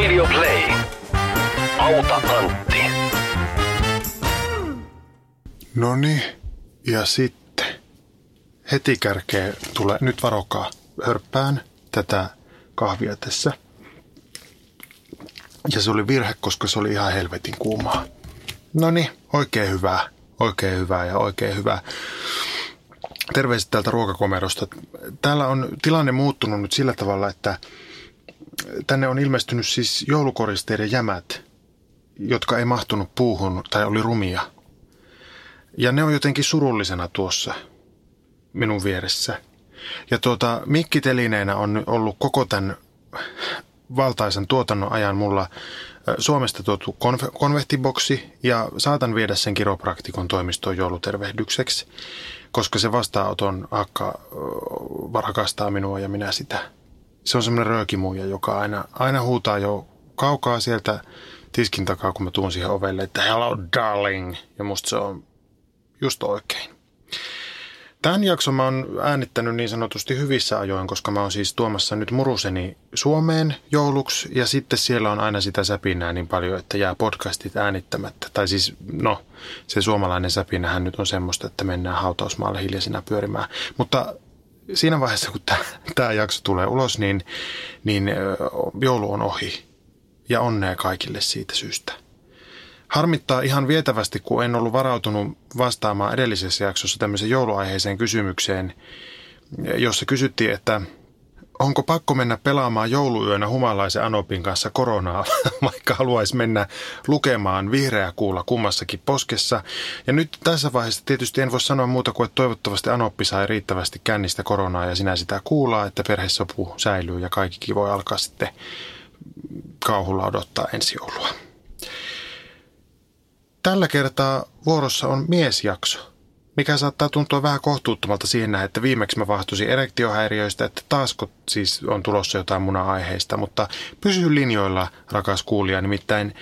Radio Play. Auta Antti. No niin, ja sitten heti kärkeä tulee, nyt varokaa, hörppään tätä kahvia tässä. Ja se oli virhe, koska se oli ihan helvetin kuumaa. No niin, oikein hyvää, oikein hyvää ja oikein hyvää. Terveiset täältä ruokakomerosta. Täällä on tilanne muuttunut nyt sillä tavalla, että tänne on ilmestynyt siis joulukoristeiden jämät, jotka ei mahtunut puuhun tai oli rumia. Ja ne on jotenkin surullisena tuossa minun vieressä. Ja tuota, mikkitelineenä on ollut koko tämän valtaisen tuotannon ajan mulla Suomesta tuotu konve- konvehtiboksi ja saatan viedä sen kiropraktikon toimistoon joulutervehdykseksi, koska se vastaanoton akka rakastaa minua ja minä sitä. Se on semmoinen röökimuija, joka aina, aina huutaa jo kaukaa sieltä tiskin takaa, kun mä tuun siihen ovelle, että hello darling, ja musta se on just oikein. Tämän jakson mä oon äänittänyt niin sanotusti hyvissä ajoin, koska mä oon siis tuomassa nyt muruseni Suomeen jouluksi ja sitten siellä on aina sitä säpinää niin paljon, että jää podcastit äänittämättä. Tai siis, no, se suomalainen säpinähän nyt on semmoista, että mennään hautausmaalle hiljaisina pyörimään. Mutta siinä vaiheessa, kun tämä jakso tulee ulos, niin, niin joulu on ohi. Ja onnea kaikille siitä syystä. Harmittaa ihan vietävästi, kun en ollut varautunut vastaamaan edellisessä jaksossa tämmöiseen jouluaiheeseen kysymykseen, jossa kysyttiin, että onko pakko mennä pelaamaan jouluyönä humalaisen Anopin kanssa koronaa, vaikka haluaisi mennä lukemaan vihreä kuulla kummassakin poskessa. Ja nyt tässä vaiheessa tietysti en voi sanoa muuta kuin, että toivottavasti Anoppi sai riittävästi kännistä koronaa ja sinä sitä kuulaa, että perhesopu säilyy ja kaikki voi alkaa sitten kauhulla odottaa ensi joulua. Tällä kertaa vuorossa on miesjakso, mikä saattaa tuntua vähän kohtuuttomalta siihen näin, että viimeksi mä vahtusin erektiohäiriöistä, että taasko siis on tulossa jotain muna-aiheista, mutta pysy linjoilla, rakas kuulija. Nimittäin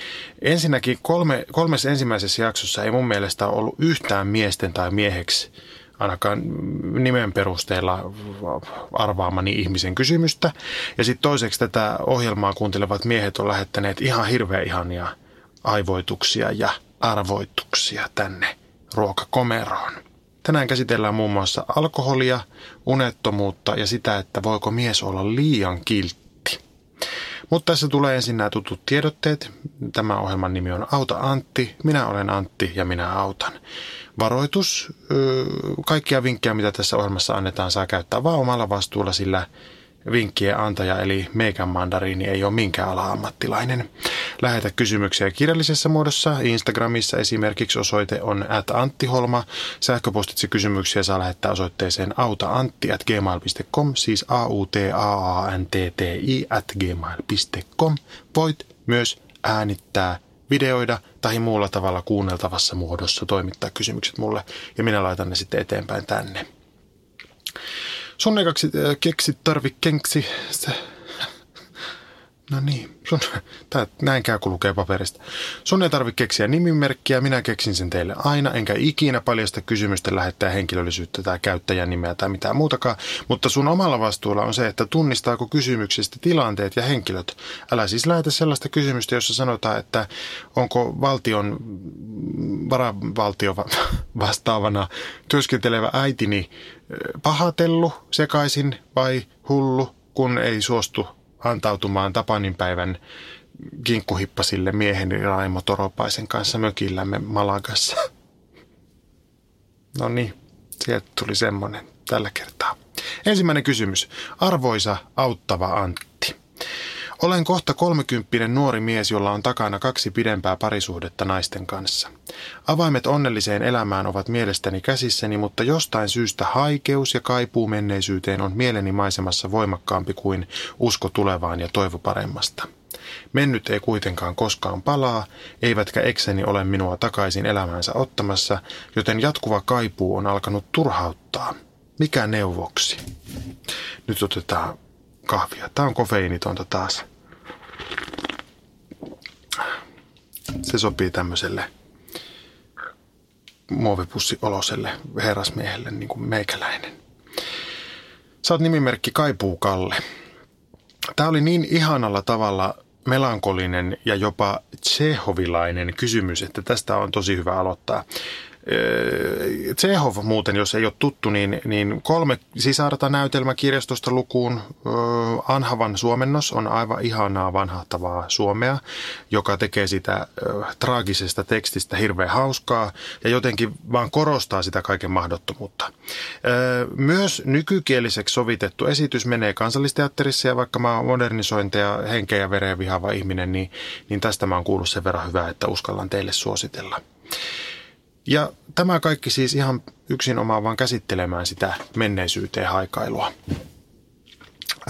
ensinnäkin kolme, kolmessa ensimmäisessä jaksossa ei mun mielestä ollut yhtään miesten tai mieheksi ainakaan nimen perusteella arvaamani ihmisen kysymystä. Ja sitten toiseksi tätä ohjelmaa kuuntelevat miehet on lähettäneet ihan hirveän ihania aivoituksia ja arvoituksia tänne ruokakomeroon. Tänään käsitellään muun muassa alkoholia, unettomuutta ja sitä, että voiko mies olla liian kiltti. Mutta tässä tulee ensin nämä tutut tiedotteet. Tämä ohjelman nimi on Auta Antti, minä olen Antti ja minä autan. Varoitus, kaikkia vinkkejä mitä tässä ohjelmassa annetaan saa käyttää vaan omalla vastuulla, sillä vinkkien antaja eli meikän mandariini ei ole minkään ala-ammattilainen. Lähetä kysymyksiä kirjallisessa muodossa. Instagramissa esimerkiksi osoite on at anttiholma. Sähköpostitse kysymyksiä saa lähettää osoitteeseen autaantti at gmail.com, siis a u t a a n t t i at gmail.com. Voit myös äänittää videoida tai muulla tavalla kuunneltavassa muodossa toimittaa kysymykset mulle ja minä laitan ne sitten eteenpäin tänne. Sun ekaksi äh, tarvi kenksi. Se No niin, sun, tää, näin käy kun lukee paperista. Sun ei tarvitse keksiä nimimerkkiä, minä keksin sen teille aina, enkä ikinä paljasta kysymystä lähettää henkilöllisyyttä tai käyttäjän nimeä tai mitään muutakaan, mutta sun omalla vastuulla on se, että tunnistaako kysymyksistä tilanteet ja henkilöt. Älä siis lähetä sellaista kysymystä, jossa sanotaan, että onko valtion, varavaltio vastaavana työskentelevä äitini pahatellu sekaisin vai hullu, kun ei suostu antautumaan Tapanin päivän kinkkuhippasille mieheni Raimo Toropaisen kanssa mökillämme Malagassa. No niin, sieltä tuli semmonen tällä kertaa. Ensimmäinen kysymys. Arvoisa auttava Antti. Olen kohta kolmekymppinen nuori mies, jolla on takana kaksi pidempää parisuhdetta naisten kanssa. Avaimet onnelliseen elämään ovat mielestäni käsissäni, mutta jostain syystä haikeus ja kaipuu menneisyyteen on mieleni maisemassa voimakkaampi kuin usko tulevaan ja toivo paremmasta. Mennyt ei kuitenkaan koskaan palaa, eivätkä ekseni ole minua takaisin elämäänsä ottamassa, joten jatkuva kaipuu on alkanut turhauttaa. Mikä neuvoksi? Nyt otetaan kahvia. Tämä on kofeiinitonta taas. Se sopii tämmöiselle muovipussioloselle herrasmiehelle, niin kuin meikäläinen. Sä oot nimimerkki Kaipuu Kalle. Tämä oli niin ihanalla tavalla melankolinen ja jopa Tsehovilainen kysymys, että tästä on tosi hyvä aloittaa. Tsehov muuten, jos ei ole tuttu, niin, niin kolme sisarta näytelmäkirjastosta lukuun. Anhavan suomennos on aivan ihanaa vanhahtavaa suomea, joka tekee sitä traagisesta tekstistä hirveän hauskaa ja jotenkin vaan korostaa sitä kaiken mahdottomuutta. Myös nykykieliseksi sovitettu esitys menee kansallisteatterissa ja vaikka mä oon modernisointia ja henkeä ja vereen vihaava ihminen, niin, niin tästä mä oon kuullut sen verran hyvää, että uskallan teille suositella. Ja tämä kaikki siis ihan yksin omaa vaan käsittelemään sitä menneisyyteen haikailua.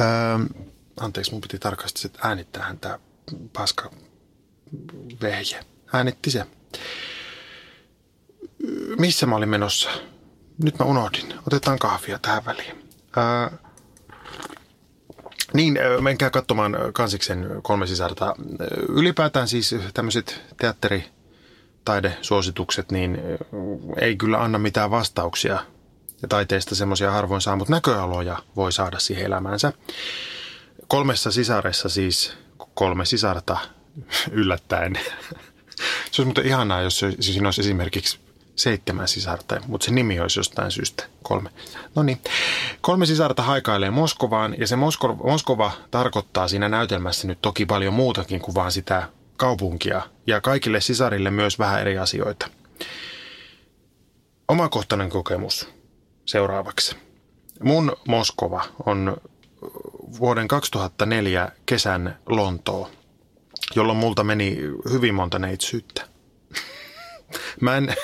Öö, anteeksi, mun piti tarkasti äänittää hän tämä paska vehje. Äänitti se. Missä mä olin menossa? Nyt mä unohdin. Otetaan kahvia tähän väliin. Öö, niin, menkää katsomaan Kansiksen kolme sisarta. Ylipäätään siis tämmöiset teatteri taidesuositukset, niin ei kyllä anna mitään vastauksia. Ja taiteesta semmoisia harvoin saa, mutta näköaloja voi saada siihen elämäänsä. Kolmessa sisaressa siis, kolme sisarta yllättäen. se olisi muuten ihanaa, jos siinä olisi esimerkiksi seitsemän sisarta, mutta se nimi olisi jostain syystä kolme. No niin, kolme sisarta haikailee Moskovaan ja se Moskova, Moskova tarkoittaa siinä näytelmässä nyt toki paljon muutakin kuin vaan sitä kaupunkia ja kaikille sisarille myös vähän eri asioita. Omakohtainen kokemus seuraavaksi. Mun Moskova on vuoden 2004 kesän Lontoo, jolloin multa meni hyvin monta neitsyyttä. Mä en,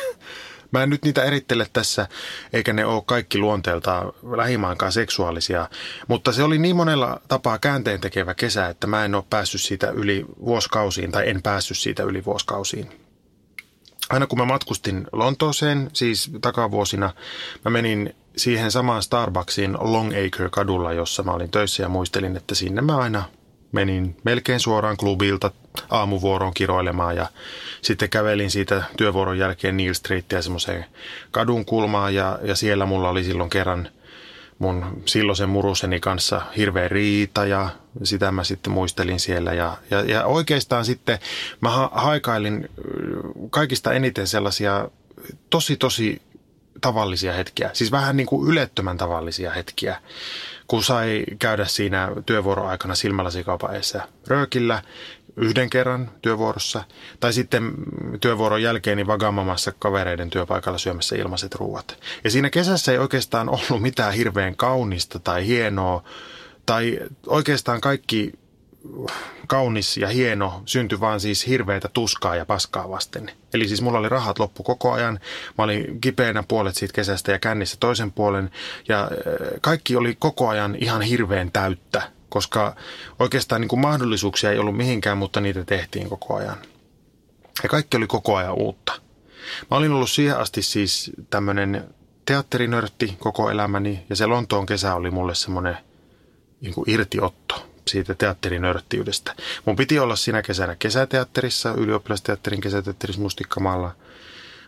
Mä en nyt niitä erittele tässä, eikä ne ole kaikki luonteeltaan lähimaankaan seksuaalisia, mutta se oli niin monella tapaa käänteen tekevä kesä, että mä en ole päässyt siitä yli vuosikausiin tai en päässyt siitä yli vuosikausiin. Aina kun mä matkustin Lontooseen, siis takavuosina, mä menin siihen samaan Starbucksiin Longacre-kadulla, jossa mä olin töissä ja muistelin, että sinne mä aina menin melkein suoraan klubilta aamuvuoroon kiroilemaan ja sitten kävelin siitä työvuoron jälkeen Neil Streetia semmoiseen kadun kulmaan ja, ja siellä mulla oli silloin kerran mun silloisen muruseni kanssa hirveä riita ja sitä mä sitten muistelin siellä. Ja, ja, ja oikeastaan sitten mä ha- haikailin kaikista eniten sellaisia tosi tosi tavallisia hetkiä, siis vähän niin kuin ylettömän tavallisia hetkiä, kun sai käydä siinä työvuoroaikana silmälasikaupan edessä röökillä yhden kerran työvuorossa, tai sitten työvuoron jälkeen niin vagamamassa kavereiden työpaikalla syömässä ilmaiset ruuat. Ja siinä kesässä ei oikeastaan ollut mitään hirveän kaunista tai hienoa, tai oikeastaan kaikki kaunis ja hieno syntyi vaan siis hirveitä tuskaa ja paskaa vasten. Eli siis mulla oli rahat loppu koko ajan. Mä olin kipeänä puolet siitä kesästä ja kännissä toisen puolen. Ja äh, kaikki oli koko ajan ihan hirveän täyttä, koska oikeastaan niin kuin mahdollisuuksia ei ollut mihinkään, mutta niitä tehtiin koko ajan. Ja kaikki oli koko ajan uutta. Mä olin ollut siihen asti siis tämmöinen teatterinörtti koko elämäni ja se Lontoon kesä oli mulle semmoinen niin kuin irtiotto siitä teatterinörttiydestä. Mun piti olla siinä kesänä kesäteatterissa, ylioppilasteatterin kesäteatterissa Mustikkamaalla,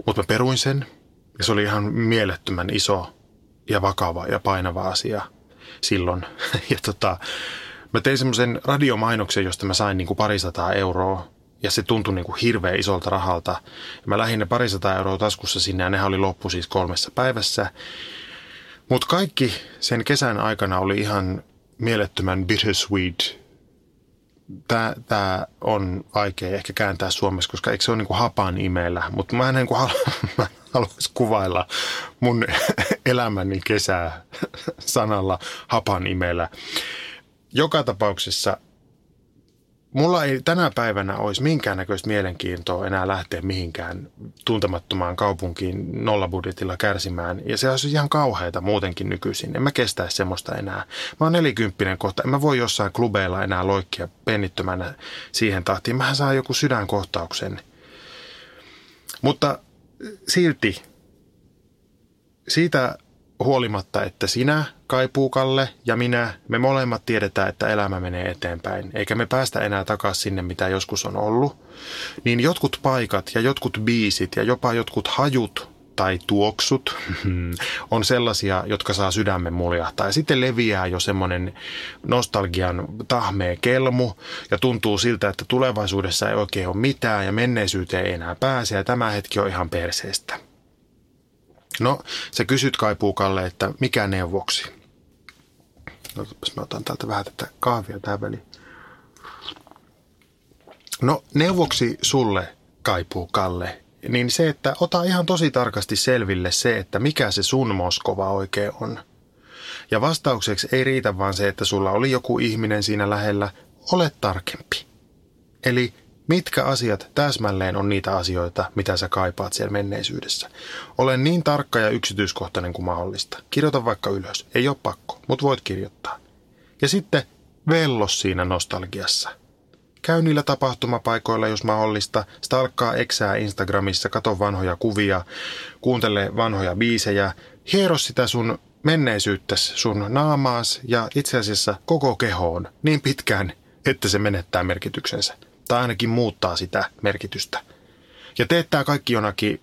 mutta mä peruin sen ja se oli ihan mielettömän iso ja vakava ja painava asia silloin. ja tota, mä tein semmoisen radiomainoksen, josta mä sain niin kuin parisataa euroa ja se tuntui niin kuin hirveän isolta rahalta. Ja mä lähdin ne parisataa euroa taskussa sinne ja nehän oli loppu siis kolmessa päivässä. Mutta kaikki sen kesän aikana oli ihan mielettömän bittersweet. Tämä, on vaikea ehkä kääntää suomeksi, koska eikö se ole niin kuin hapan imeellä, mutta mä en niin kuin mä haluaisi kuvailla mun elämäni kesää sanalla hapan imeellä. Joka tapauksessa Mulla ei tänä päivänä olisi minkäännäköistä mielenkiintoa enää lähteä mihinkään tuntemattomaan kaupunkiin nollabudjetilla kärsimään. Ja se olisi ihan kauheita muutenkin nykyisin. En mä kestäisi semmoista enää. Mä oon nelikymppinen kohta. En mä voi jossain klubeilla enää loikkia pennittömänä siihen tahtiin. Mähän saa joku sydänkohtauksen. Mutta silti. Siitä huolimatta, että sinä, Kaipuukalle ja minä, me molemmat tiedetään, että elämä menee eteenpäin, eikä me päästä enää takaisin sinne, mitä joskus on ollut, niin jotkut paikat ja jotkut biisit ja jopa jotkut hajut tai tuoksut on sellaisia, jotka saa sydämen muljahtaa. Ja sitten leviää jo semmoinen nostalgian tahmea kelmu ja tuntuu siltä, että tulevaisuudessa ei oikein ole mitään ja menneisyyteen ei enää pääse ja tämä hetki on ihan perseestä. No, sä kysyt Kaipuukalle, että mikä neuvoksi? No, mä otan täältä vähän tätä kahvia tähän väliin. No, neuvoksi sulle, Kaipuu Kalle, niin se, että ota ihan tosi tarkasti selville se, että mikä se sun Moskova oikein on. Ja vastaukseksi ei riitä vaan se, että sulla oli joku ihminen siinä lähellä, ole tarkempi. Eli mitkä asiat täsmälleen on niitä asioita, mitä sä kaipaat siellä menneisyydessä. Ole niin tarkka ja yksityiskohtainen kuin mahdollista. Kirjoita vaikka ylös. Ei ole pakko, mutta voit kirjoittaa. Ja sitten vellos siinä nostalgiassa – Käy niillä tapahtumapaikoilla, jos mahdollista. Stalkkaa eksää Instagramissa, kato vanhoja kuvia, kuuntele vanhoja biisejä. Hiero sitä sun menneisyyttäs sun naamaas ja itse asiassa koko kehoon niin pitkään, että se menettää merkityksensä. Tai ainakin muuttaa sitä merkitystä. Ja teet tää kaikki jonakin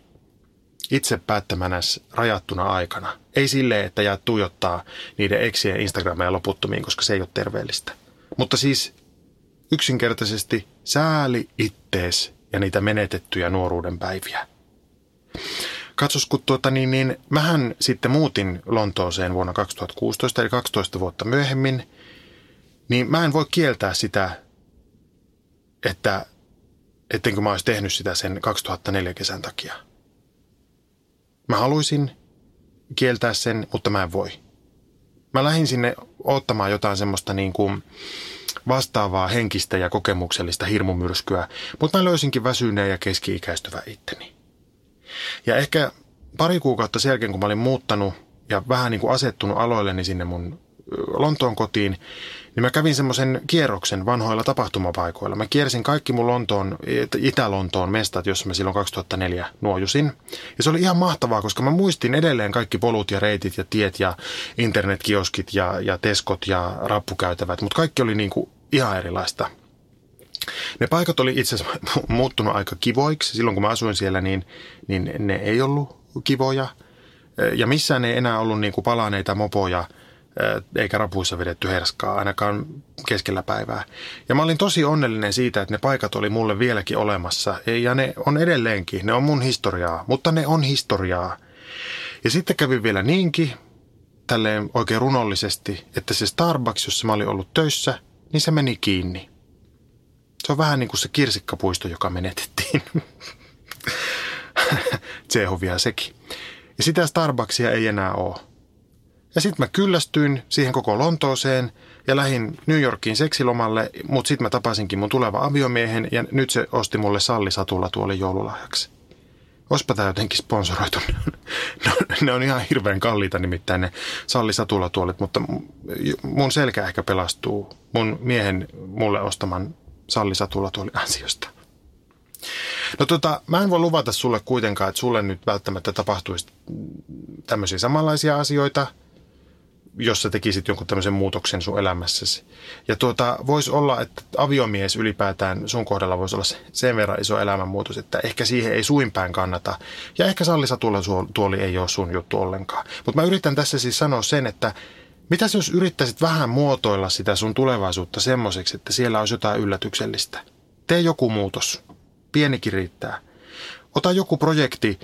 itse päättämänäs rajattuna aikana. Ei sille, että jäät tuijottaa niiden eksien Instagrameja loputtomiin, koska se ei ole terveellistä. Mutta siis yksinkertaisesti sääli ittees ja niitä menetettyjä nuoruuden päiviä. Katsos, kun tuota, niin, niin, mähän sitten muutin Lontooseen vuonna 2016, eli 12 vuotta myöhemmin, niin mä en voi kieltää sitä, että ettenkö mä olisi tehnyt sitä sen 2004 kesän takia. Mä haluaisin kieltää sen, mutta mä en voi. Mä lähdin sinne ottamaan jotain semmoista niin kuin, vastaavaa henkistä ja kokemuksellista hirmumyrskyä, mutta mä löysinkin väsyneen ja keski-ikäistyvä itteni. Ja ehkä pari kuukautta sen jälkeen, kun mä olin muuttanut ja vähän niin kuin asettunut aloilleni sinne mun Lontoon kotiin, niin mä kävin semmoisen kierroksen vanhoilla tapahtumapaikoilla. Mä kiersin kaikki mun Lontoon, Itä-Lontoon mestat, jossa mä silloin 2004 nuojusin. Ja se oli ihan mahtavaa, koska mä muistin edelleen kaikki polut ja reitit ja tiet ja internetkioskit ja, ja teskot ja rappukäytävät, mutta kaikki oli niin kuin ihan erilaista. Ne paikat oli itse asiassa muuttunut aika kivoiksi. Silloin kun mä asuin siellä, niin, niin ne ei ollut kivoja. Ja missään ei enää ollut niin kuin palaneita mopoja – eikä rapuissa vedetty herskaa ainakaan keskellä päivää. Ja mä olin tosi onnellinen siitä, että ne paikat oli mulle vieläkin olemassa ja ne on edelleenkin, ne on mun historiaa, mutta ne on historiaa. Ja sitten kävi vielä niinkin, tälleen oikein runollisesti, että se Starbucks, jossa mä olin ollut töissä, niin se meni kiinni. Se on vähän niin kuin se kirsikkapuisto, joka menetettiin. Tsehovia sekin. Ja sitä Starbucksia ei enää ole. Ja sitten mä kyllästyin siihen koko Lontooseen ja lähdin New Yorkiin seksilomalle, mutta sitten mä tapasinkin mun tuleva aviomiehen ja nyt se osti mulle sallisatulla tuoli joululahjaksi. Ospa tää jotenkin sponsoroitu. no, ne on ihan hirveän kalliita nimittäin ne sallisatulla tuolit, mutta mun selkä ehkä pelastuu mun miehen mulle ostaman sallisatulla tuoli ansiosta. No tota, mä en voi luvata sulle kuitenkaan, että sulle nyt välttämättä tapahtuisi tämmöisiä samanlaisia asioita – jos sä tekisit jonkun tämmöisen muutoksen sun elämässäsi. Ja tuota, voisi olla, että aviomies ylipäätään sun kohdalla voisi olla sen verran iso elämänmuutos, että ehkä siihen ei suinpäin kannata. Ja ehkä sallisa tuoli ei ole sun juttu ollenkaan. Mutta mä yritän tässä siis sanoa sen, että mitä jos yrittäisit vähän muotoilla sitä sun tulevaisuutta semmoiseksi, että siellä olisi jotain yllätyksellistä? Tee joku muutos. Pienikin riittää. Ota joku projekti,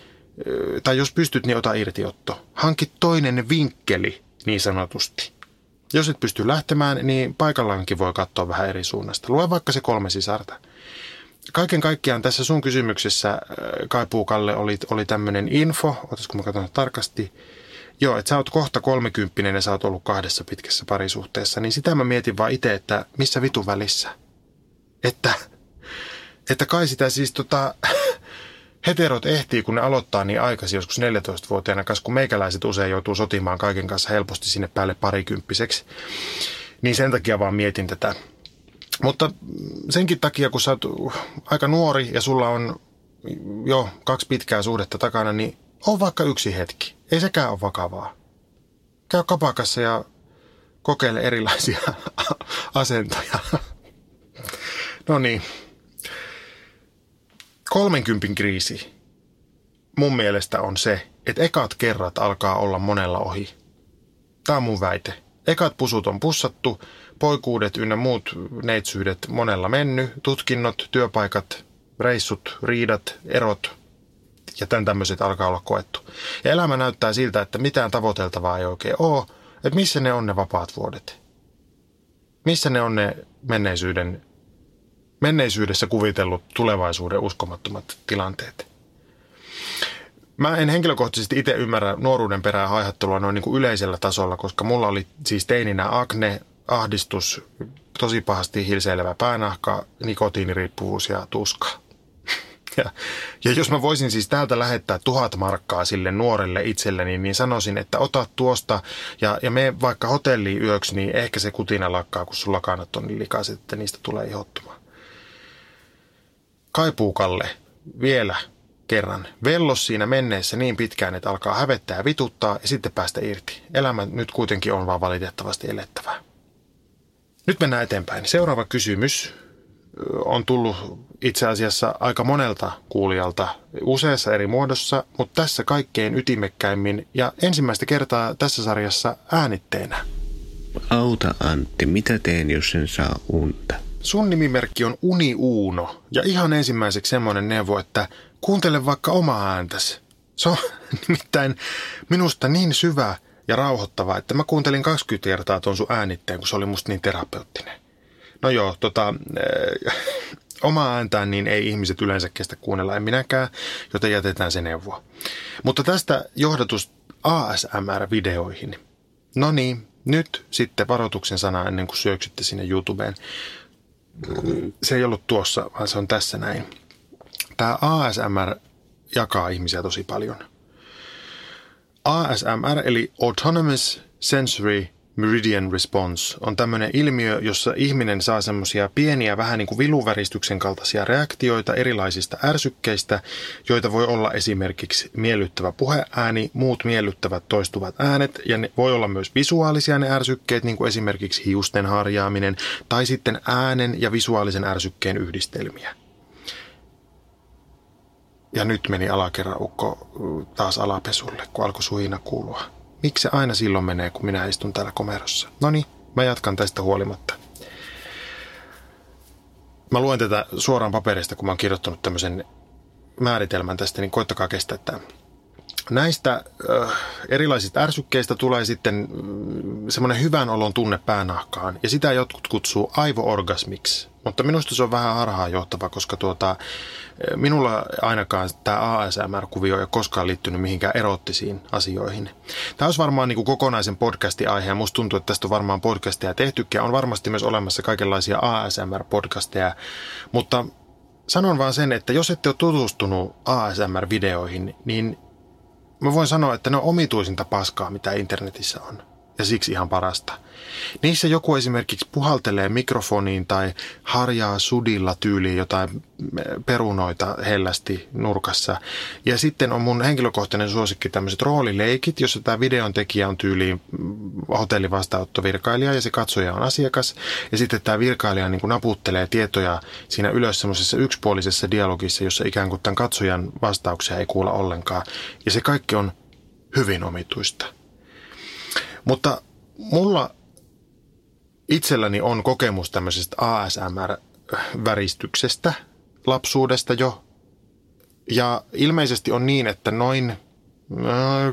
tai jos pystyt, niin ota irtiotto. Hanki toinen vinkkeli niin sanotusti. Jos et pysty lähtemään, niin paikallaankin voi katsoa vähän eri suunnasta. Lue vaikka se kolme sisarta. Kaiken kaikkiaan tässä sun kysymyksessä, äh, Kaipuukalle, oli, oli tämmöinen info, otas kun mä katson tarkasti, Joo, että sä oot kohta kolmekymppinen ja sä oot ollut kahdessa pitkässä parisuhteessa, niin sitä mä mietin vaan itse, että missä vitu välissä. Että, että kai sitä siis tota, heterot ehtii, kun ne aloittaa niin aikaisin, joskus 14-vuotiaana kanssa, kun meikäläiset usein joutuu sotimaan kaiken kanssa helposti sinne päälle parikymppiseksi. Niin sen takia vaan mietin tätä. Mutta senkin takia, kun sä oot aika nuori ja sulla on jo kaksi pitkää suhdetta takana, niin on vaikka yksi hetki. Ei sekään ole vakavaa. Käy kapakassa ja kokeile erilaisia asentoja. No niin, 30 kriisi. mun mielestä on se, että ekat kerrat alkaa olla monella ohi. Tämä on mun väite. Ekat pusut on pussattu, poikuudet ynnä muut neitsyydet monella mennyt, tutkinnot, työpaikat, reissut, riidat, erot ja tämän tämmöiset alkaa olla koettu. Ja elämä näyttää siltä, että mitään tavoiteltavaa ei oikein ole, että missä ne on ne vapaat vuodet. Missä ne on ne menneisyyden, menneisyydessä kuvitellut tulevaisuuden uskomattomat tilanteet. Mä en henkilökohtaisesti itse ymmärrä nuoruuden perää haihattelua noin niin kuin yleisellä tasolla, koska mulla oli siis teininä akne, ahdistus, tosi pahasti hilseilevä päänahka, nikotiiniriippuvuus ja tuska. Ja, ja jos mä voisin siis täältä lähettää tuhat markkaa sille nuorelle itselleni, niin sanoisin, että ota tuosta ja, ja me vaikka hotelliin yöksi, niin ehkä se kutina lakkaa, kun sulla kannat on niin likaiset, että niistä tulee ihottumaan. Kaipuukalle, vielä kerran. Vellos siinä menneessä niin pitkään, että alkaa hävettää ja vituttaa ja sitten päästä irti. Elämä nyt kuitenkin on vaan valitettavasti elettävää. Nyt mennään eteenpäin. Seuraava kysymys on tullut itse asiassa aika monelta kuulijalta useassa eri muodossa, mutta tässä kaikkein ytimekkäimmin ja ensimmäistä kertaa tässä sarjassa äänitteenä. Auta Antti, mitä teen, jos en saa unta? Sun nimimerkki on Uni Uuno ja ihan ensimmäiseksi semmoinen neuvo, että kuuntele vaikka omaa ääntäsi. Se on nimittäin minusta niin syvä ja rauhoittava, että mä kuuntelin 20 kertaa tuon sun äänitteen, kun se oli musta niin terapeuttinen. No joo, tota, äh, omaa ääntään niin ei ihmiset yleensä kestä kuunnella, en minäkään, joten jätetään se neuvoa. Mutta tästä johdatus ASMR-videoihin. No niin, nyt sitten varoituksen sana ennen kuin syöksytte sinne YouTubeen. Se ei ollut tuossa, vaan se on tässä näin. Tämä ASMR jakaa ihmisiä tosi paljon. ASMR eli Autonomous Sensory Meridian Response on tämmöinen ilmiö, jossa ihminen saa semmoisia pieniä vähän niin kuin viluväristyksen kaltaisia reaktioita erilaisista ärsykkeistä, joita voi olla esimerkiksi miellyttävä puheääni, muut miellyttävät toistuvat äänet ja ne voi olla myös visuaalisia ne ärsykkeet, niin kuin esimerkiksi hiusten harjaaminen tai sitten äänen ja visuaalisen ärsykkeen yhdistelmiä. Ja nyt meni alakerraukko taas alapesulle, kun alkoi suina kuulua. Miksi se aina silloin menee, kun minä istun täällä komerossa? No niin, mä jatkan tästä huolimatta. Mä luen tätä suoraan paperista, kun mä oon kirjoittanut tämmöisen määritelmän tästä, niin koittakaa kestää tämä. Näistä äh, erilaisista ärsykkeistä tulee sitten äh, semmoinen hyvän olon tunne päänahkaan, ja sitä jotkut kutsuu aivoorgasmiksi. Mutta minusta se on vähän harhaanjohtava, koska tuota, minulla ainakaan tämä ASMR-kuvio ei ole koskaan liittynyt mihinkään erottisiin asioihin. Tämä olisi varmaan niin kuin kokonaisen podcastin aihe, ja musta tuntuu, että tästä on varmaan podcastia tehtykin, on varmasti myös olemassa kaikenlaisia ASMR-podcasteja, mutta sanon vaan sen, että jos ette ole tutustunut ASMR-videoihin, niin mä voin sanoa, että ne on omituisinta paskaa, mitä internetissä on ja siksi ihan parasta. Niissä joku esimerkiksi puhaltelee mikrofoniin tai harjaa sudilla tyyliin jotain perunoita hellästi nurkassa. Ja sitten on mun henkilökohtainen suosikki tämmöiset roolileikit, jossa tämä videon tekijä on tyyliin hotellivastaanottovirkailija ja se katsoja on asiakas. Ja sitten tämä virkailija niin kuin naputtelee tietoja siinä ylös semmoisessa yksipuolisessa dialogissa, jossa ikään kuin tämän katsojan vastauksia ei kuulla ollenkaan. Ja se kaikki on hyvin omituista. Mutta mulla itselläni on kokemus tämmöisestä ASMR-väristyksestä lapsuudesta jo. Ja ilmeisesti on niin, että noin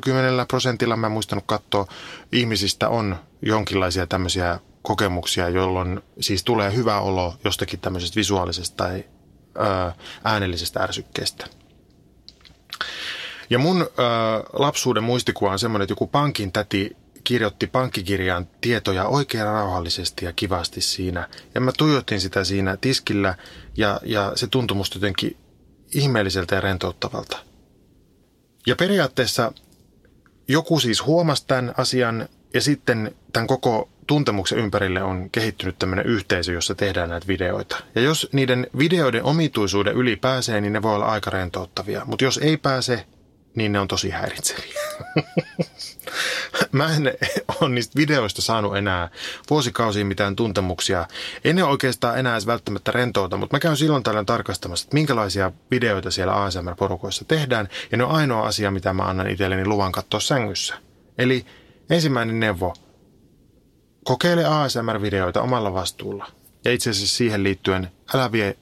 10 no, prosentilla, mä en muistanut katsoa, ihmisistä on jonkinlaisia tämmöisiä kokemuksia, jolloin siis tulee hyvä olo jostakin tämmöisestä visuaalisesta tai äänellisestä ärsykkeestä. Ja mun ö, lapsuuden muistikuva on semmoinen, että joku pankin täti kirjoitti pankkikirjaan tietoja oikein rauhallisesti ja kivasti siinä. Ja mä tuijotin sitä siinä tiskillä ja, ja se tuntui musta jotenkin ihmeelliseltä ja rentouttavalta. Ja periaatteessa joku siis huomasi tämän asian ja sitten tämän koko tuntemuksen ympärille on kehittynyt tämmöinen yhteisö, jossa tehdään näitä videoita. Ja jos niiden videoiden omituisuuden yli pääsee, niin ne voi olla aika rentouttavia. Mutta jos ei pääse, niin ne on tosi häiritseviä. Mä en ole niistä videoista saanut enää vuosikausiin mitään tuntemuksia. En ne oikeastaan enää edes välttämättä rentouta, mutta mä käyn silloin tällöin tarkastamassa, että minkälaisia videoita siellä ASMR-porukoissa tehdään. Ja ne on ainoa asia, mitä mä annan itselleni luvan katsoa sängyssä. Eli ensimmäinen neuvo. Kokeile ASMR-videoita omalla vastuulla. Ja itse asiassa siihen liittyen, älä, vie,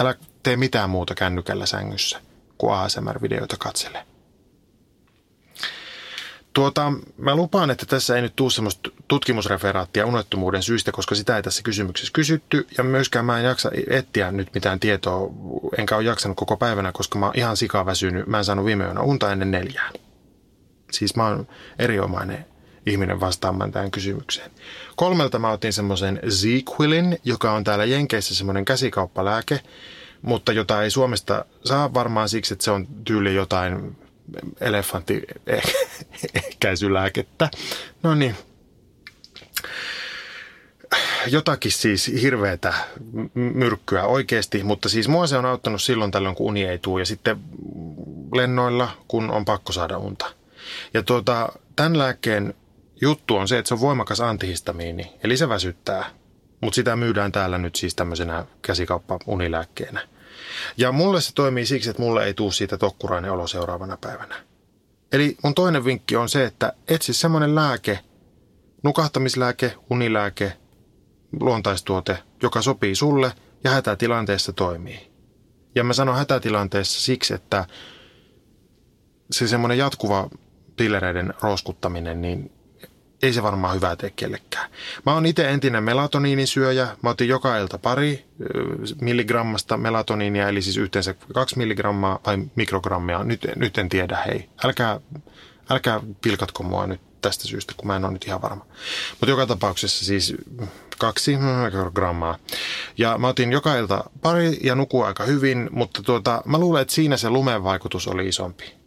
älä tee mitään muuta kännykällä sängyssä kuin ASMR-videoita katsele. Tuota, mä lupaan, että tässä ei nyt tule semmoista tutkimusreferaattia unettomuuden syistä, koska sitä ei tässä kysymyksessä kysytty. Ja myöskään mä en jaksa etsiä nyt mitään tietoa, enkä ole jaksanut koko päivänä, koska mä oon ihan sikaväsynyt. Mä en saanut viime yönä unta ennen neljään. Siis mä oon erinomainen ihminen vastaamaan tähän kysymykseen. Kolmelta mä otin semmoisen Z-Quillin, joka on täällä Jenkeissä semmoinen käsikauppalääke, mutta jota ei Suomesta saa varmaan siksi, että se on tyyli jotain elefanttiehkäisylääkettä. No niin. Jotakin siis hirveätä myrkkyä oikeasti, mutta siis mua se on auttanut silloin tällöin, kun uni ei tule ja sitten lennoilla, kun on pakko saada unta. Ja tuota, tämän lääkkeen juttu on se, että se on voimakas antihistamiini, eli se väsyttää. Mutta sitä myydään täällä nyt siis tämmöisenä käsikauppa-unilääkkeenä. Ja mulle se toimii siksi, että mulle ei tule siitä tokkurainen olo seuraavana päivänä. Eli mun toinen vinkki on se, että etsi semmoinen lääke, nukahtamislääke, unilääke, luontaistuote, joka sopii sulle ja hätätilanteessa toimii. Ja mä sanon hätätilanteessa siksi, että se semmoinen jatkuva pillereiden roskuttaminen, niin ei se varmaan hyvää tee kellekään. Mä oon itse entinen melatoniinisyöjä. Mä otin joka ilta pari milligrammasta melatoniinia, eli siis yhteensä kaksi milligrammaa vai mikrogrammia. Nyt, nyt en tiedä, hei. Älkää, älkää pilkatko mua nyt tästä syystä, kun mä en ole nyt ihan varma. Mutta joka tapauksessa siis kaksi mikrogrammaa. Ja mä otin joka ilta pari ja nukuu aika hyvin, mutta tuota, mä luulen, että siinä se lumen vaikutus oli isompi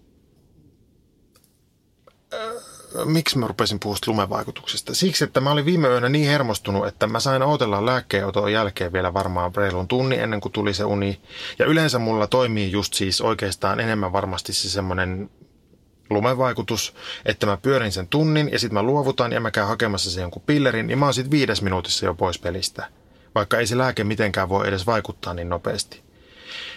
miksi mä rupesin puhua lumevaikutuksesta? Siksi, että mä olin viime yönä niin hermostunut, että mä sain odotella lääkkeenoton jälkeen vielä varmaan reilun tunnin ennen kuin tuli se uni. Ja yleensä mulla toimii just siis oikeastaan enemmän varmasti se semmoinen lumevaikutus, että mä pyörin sen tunnin ja sitten mä luovutan ja mä käyn hakemassa sen jonkun pillerin, niin mä oon sitten viides minuutissa jo pois pelistä. Vaikka ei se lääke mitenkään voi edes vaikuttaa niin nopeasti.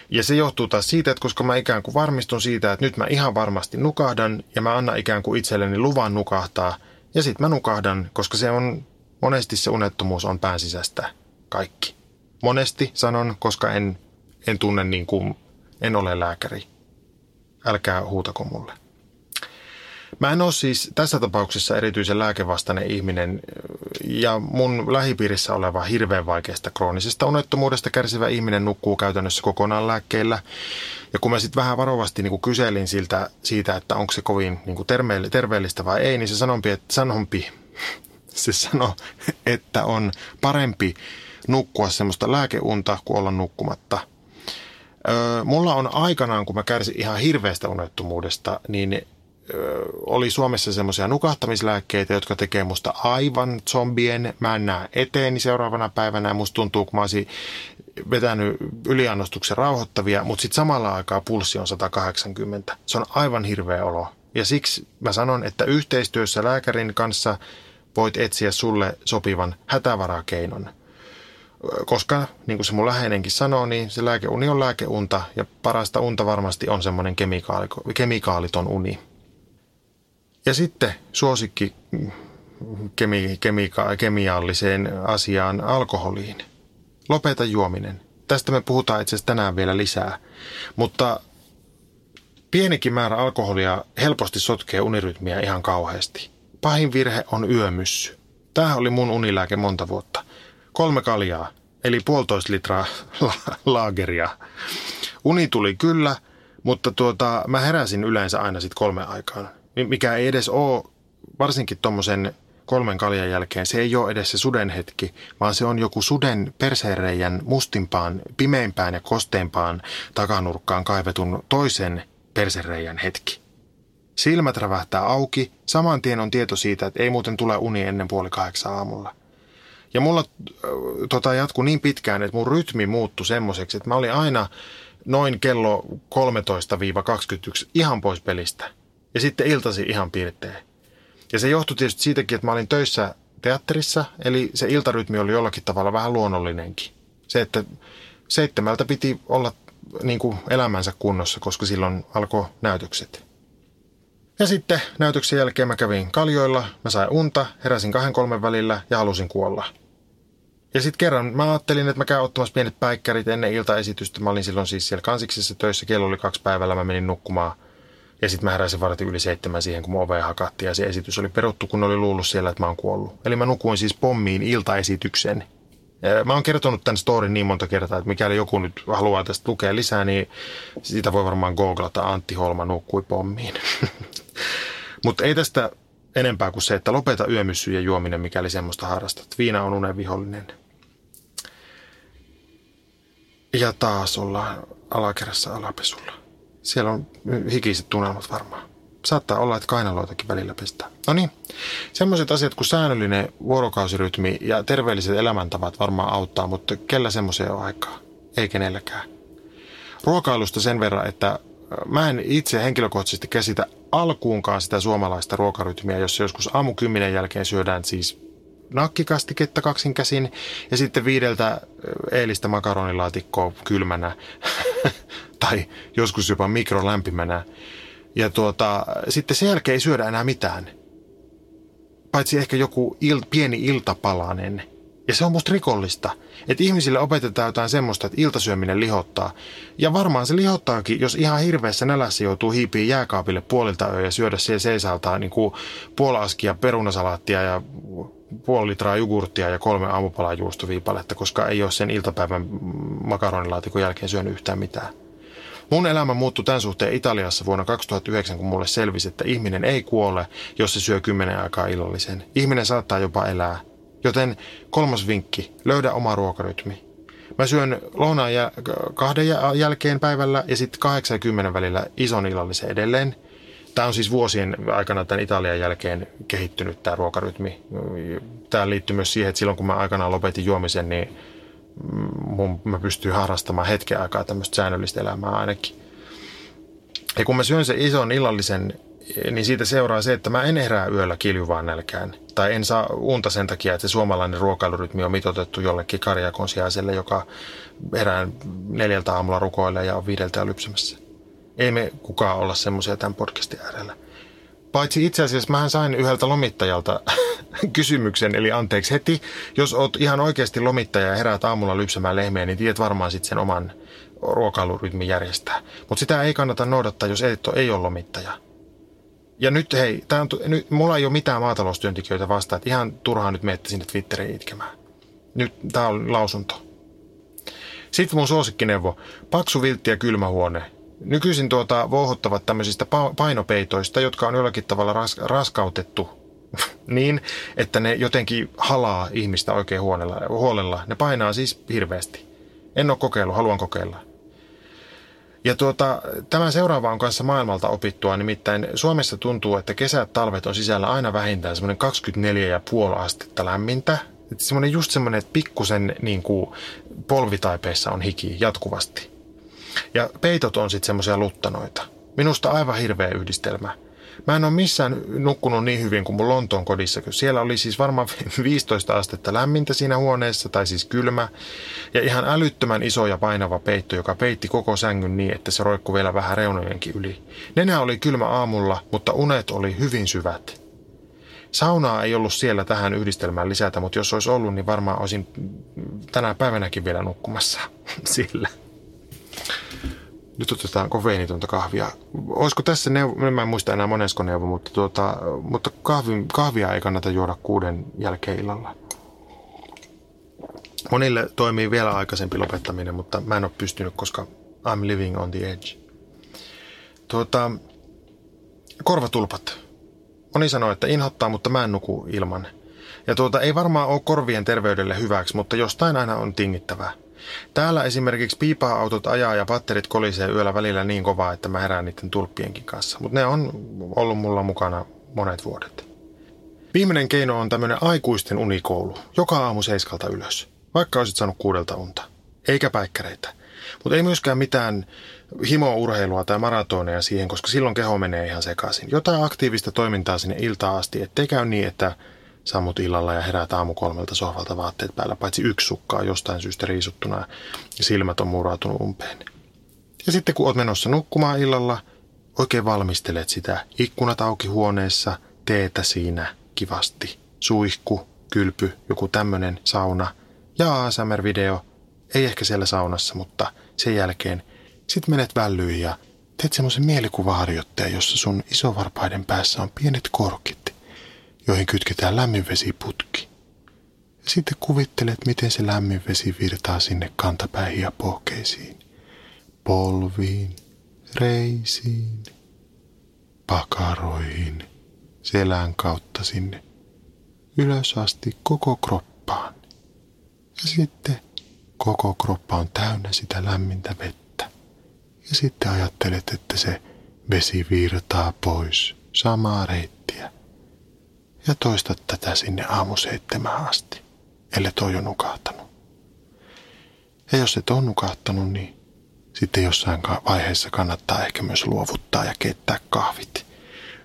Ja se johtuu taas siitä, että koska mä ikään kuin varmistun siitä, että nyt mä ihan varmasti nukahdan ja mä annan ikään kuin itselleni luvan nukahtaa ja sitten mä nukahdan, koska se on, monesti se unettomuus on pään sisästä kaikki. Monesti sanon, koska en, en tunne niin kuin, en ole lääkäri. Älkää huutako mulle. Mä en ole siis tässä tapauksessa erityisen lääkevastainen ihminen ja mun lähipiirissä oleva hirveän vaikeasta kroonisesta unettomuudesta kärsivä ihminen nukkuu käytännössä kokonaan lääkkeillä. Ja kun mä sitten vähän varovasti niin kyselin siltä, siitä, että onko se kovin niin terveellistä vai ei, niin se sanompi, että, sanompi, se sanoi, että on parempi nukkua semmoista lääkeunta kuin olla nukkumatta. Öö, mulla on aikanaan, kun mä kärsin ihan hirveästä unettomuudesta, niin oli Suomessa semmoisia nukahtamislääkkeitä, jotka tekee musta aivan zombien. Mä en näe eteeni seuraavana päivänä ja musta tuntuu, kun mä olisin vetänyt yliannostuksen rauhoittavia, mutta sitten samalla aikaa pulssi on 180. Se on aivan hirveä olo. Ja siksi mä sanon, että yhteistyössä lääkärin kanssa voit etsiä sulle sopivan hätävarakeinon. Koska, niin kuin se mun läheinenkin sanoo, niin se lääkeuni on lääkeunta ja parasta unta varmasti on semmoinen kemikaaliton uni. Ja sitten suosikki kemi, kemika, kemialliseen asiaan alkoholiin. Lopeta juominen. Tästä me puhutaan itse asiassa tänään vielä lisää. Mutta pienikin määrä alkoholia helposti sotkee unirytmiä ihan kauheasti. Pahin virhe on yömyssy. Tämä oli mun unilääke monta vuotta. Kolme kaljaa, eli puolitoista litraa la- laageria. Uni tuli kyllä, mutta tuota, mä heräsin yleensä aina sitten kolme aikaan mikä ei edes ole, varsinkin tuommoisen kolmen kaljan jälkeen, se ei ole edes se suden hetki, vaan se on joku suden persereijän mustimpaan, pimeimpään ja kosteimpaan takanurkkaan kaivetun toisen persereijän hetki. Silmät rävähtää auki, saman tien on tieto siitä, että ei muuten tule uni ennen puoli kahdeksan aamulla. Ja mulla tota, jatkuu niin pitkään, että mun rytmi muuttui semmoiseksi, että mä olin aina noin kello 13-21 ihan pois pelistä. Ja sitten iltasi ihan piirtein. Ja se johtui tietysti siitäkin, että mä olin töissä teatterissa, eli se iltarytmi oli jollakin tavalla vähän luonnollinenkin. Se, että seitsemältä piti olla niin kuin elämänsä kunnossa, koska silloin alkoi näytökset. Ja sitten näytöksen jälkeen mä kävin kaljoilla, mä sain unta, heräsin kahden kolmen välillä ja halusin kuolla. Ja sitten kerran mä ajattelin, että mä käyn ottamassa pienet päikkärit ennen iltaesitystä. Mä olin silloin siis siellä kansiksessa töissä, kello oli kaksi päivällä, mä menin nukkumaan. Ja sitten mä heräsin vartin yli seitsemän siihen, kun mun ovea hakattiin ja se esitys oli peruttu, kun oli luullut siellä, että mä oon kuollut. Eli mä nukuin siis pommiin iltaesityksen. Mä oon kertonut tämän storin niin monta kertaa, että mikäli joku nyt haluaa tästä lukea lisää, niin sitä voi varmaan googlata Antti Holma nukkui pommiin. Mutta ei tästä enempää kuin se, että lopeta yömyssyjen juominen, mikäli semmoista harrastat. Viina on unen vihollinen. Ja taas ollaan alakerrassa alapesulla. Siellä on hikiset tunnelmat varmaan. Saattaa olla, että kainaloitakin välillä pestää. No niin, semmoiset asiat kuin säännöllinen vuorokausirytmi ja terveelliset elämäntavat varmaan auttaa, mutta kellä semmoisia on aikaa? Ei kenelläkään. Ruokailusta sen verran, että mä en itse henkilökohtaisesti käsitä alkuunkaan sitä suomalaista ruokarytmiä, jossa joskus aamu kymmenen jälkeen syödään siis nakkikastiketta kaksin käsin ja sitten viideltä eilistä makaronilaatikkoa kylmänä tai joskus jopa mikrolämpimänä. Ja tuota, sitten sen jälkeen ei syödä enää mitään. Paitsi ehkä joku il, pieni iltapalanen – ja se on musta rikollista, että ihmisille opetetaan jotain semmoista, että iltasyöminen lihottaa. Ja varmaan se lihottaakin, jos ihan hirveässä nälässä joutuu hiipiin jääkaapille puolilta ja syödä siellä seisaltaan niin kuin puolaskia perunasalaattia ja puoli litraa jogurttia ja kolme aamupalaa juustoviipaletta, koska ei ole sen iltapäivän makaronilaatikon jälkeen syönyt yhtään mitään. Mun elämä muuttui tämän suhteen Italiassa vuonna 2009, kun mulle selvisi, että ihminen ei kuole, jos se syö kymmenen aikaa illallisen. Ihminen saattaa jopa elää. Joten kolmas vinkki, löydä oma ruokarytmi. Mä syön lounaan ja kahden jälkeen päivällä ja sitten 80 välillä ison illallisen edelleen. Tämä on siis vuosien aikana tämän Italian jälkeen kehittynyt tämä ruokarytmi. Tämä liittyy myös siihen, että silloin kun mä aikanaan lopetin juomisen, niin mun, mä pystyin harrastamaan hetken aikaa tämmöistä säännöllistä elämää ainakin. Ja kun mä syön sen ison illallisen niin siitä seuraa se, että mä en herää yöllä kiljuvaan nälkään. Tai en saa unta sen takia, että se suomalainen ruokailurytmi on mitotettu jollekin karjakon sijaiselle, joka herää neljältä aamulla rukoille ja on viideltä lypsämässä. Ei me kukaan olla semmoisia tämän podcastin äärellä. Paitsi itse asiassa mähän sain yhdeltä lomittajalta kysymyksen, eli anteeksi heti, jos oot ihan oikeasti lomittaja ja heräät aamulla lypsämään lehmeä, niin tiedät varmaan sitten sen oman ruokailurytmin järjestää. Mutta sitä ei kannata noudattaa, jos et ole, ei ole lomittaja. Ja nyt hei, tää on, nyt, mulla ei ole mitään maataloustyöntekijöitä vastaan, että ihan turhaan nyt menette sinne Twitteriin itkemään. Nyt tämä on lausunto. Sitten mun suosikkineuvo, paksu viltti ja kylmä huone. Nykyisin tuota vohottavat tämmöisistä painopeitoista, jotka on jollakin tavalla ras, raskautettu niin, että ne jotenkin halaa ihmistä oikein huolella. huolella. Ne painaa siis hirveästi. En ole kokeillut, haluan kokeilla. Ja tuota, tämä seuraava on kanssa maailmalta opittua, nimittäin Suomessa tuntuu, että kesät, talvet on sisällä aina vähintään semmoinen 24,5 astetta lämmintä. Semmoinen just semmoinen, että pikkusen niin kuin polvitaipeissa on hiki jatkuvasti. Ja peitot on sitten semmoisia luttanoita. Minusta aivan hirveä yhdistelmä. Mä en ole missään nukkunut niin hyvin kuin mun Lontoon kodissa, siellä oli siis varmaan 15 astetta lämmintä siinä huoneessa, tai siis kylmä, ja ihan älyttömän iso ja painava peitto, joka peitti koko sängyn niin, että se roikkui vielä vähän reunojenkin yli. Nenä oli kylmä aamulla, mutta unet oli hyvin syvät. Saunaa ei ollut siellä tähän yhdistelmään lisätä, mutta jos olisi ollut, niin varmaan olisin tänä päivänäkin vielä nukkumassa sillä. Nyt otetaan kofeiinitonta kahvia. Olisiko tässä neuvo, mä en muista enää monesko neuvo, mutta, tuota, mutta kahvi, kahvia ei kannata juoda kuuden jälkeen illalla. Monille toimii vielä aikaisempi lopettaminen, mutta mä en ole pystynyt, koska I'm living on the edge. Tuota, korvatulpat. Moni sanoo, että inhottaa, mutta mä en nuku ilman. Ja tuota, ei varmaan ole korvien terveydelle hyväksi, mutta jostain aina on tingittävää. Täällä esimerkiksi piipaa-autot ajaa ja patterit kolisee yöllä välillä niin kovaa, että mä herään niiden tulppienkin kanssa. Mutta ne on ollut mulla mukana monet vuodet. Viimeinen keino on tämmöinen aikuisten unikoulu. Joka aamu seiskalta ylös. Vaikka olisit saanut kuudelta unta. eikä päikkäreitä. Mutta ei myöskään mitään himo-urheilua tai maratoneja siihen, koska silloin keho menee ihan sekaisin. Jotain aktiivista toimintaa sinne iltaan asti, ettei käy niin, että sammut illalla ja heräät aamu kolmelta sohvalta vaatteet päällä, paitsi yksi sukkaa jostain syystä riisuttuna ja silmät on murautunut umpeen. Ja sitten kun oot menossa nukkumaan illalla, oikein valmistelet sitä ikkunat auki huoneessa, teetä siinä kivasti, suihku, kylpy, joku tämmönen sauna ja ASMR-video, ei ehkä siellä saunassa, mutta sen jälkeen sit menet vällyihin ja teet semmoisen mielikuvaharjoitteen, jossa sun isovarpaiden päässä on pienet korkit, joihin kytketään lämminvesiputki. Ja sitten kuvittelet, miten se lämmin vesi virtaa sinne kantapäihin ja pohkeisiin, polviin, reisiin, pakaroihin, selän kautta sinne, ylös asti koko kroppaan. Ja sitten koko kroppa on täynnä sitä lämmintä vettä. Ja sitten ajattelet, että se vesi virtaa pois samaa reittiä. Ja toistat tätä sinne aamu seitsemään asti, ellei toi on nukahtanut. Ja jos et ole nukahtanut, niin sitten jossain vaiheessa kannattaa ehkä myös luovuttaa ja keittää kahvit.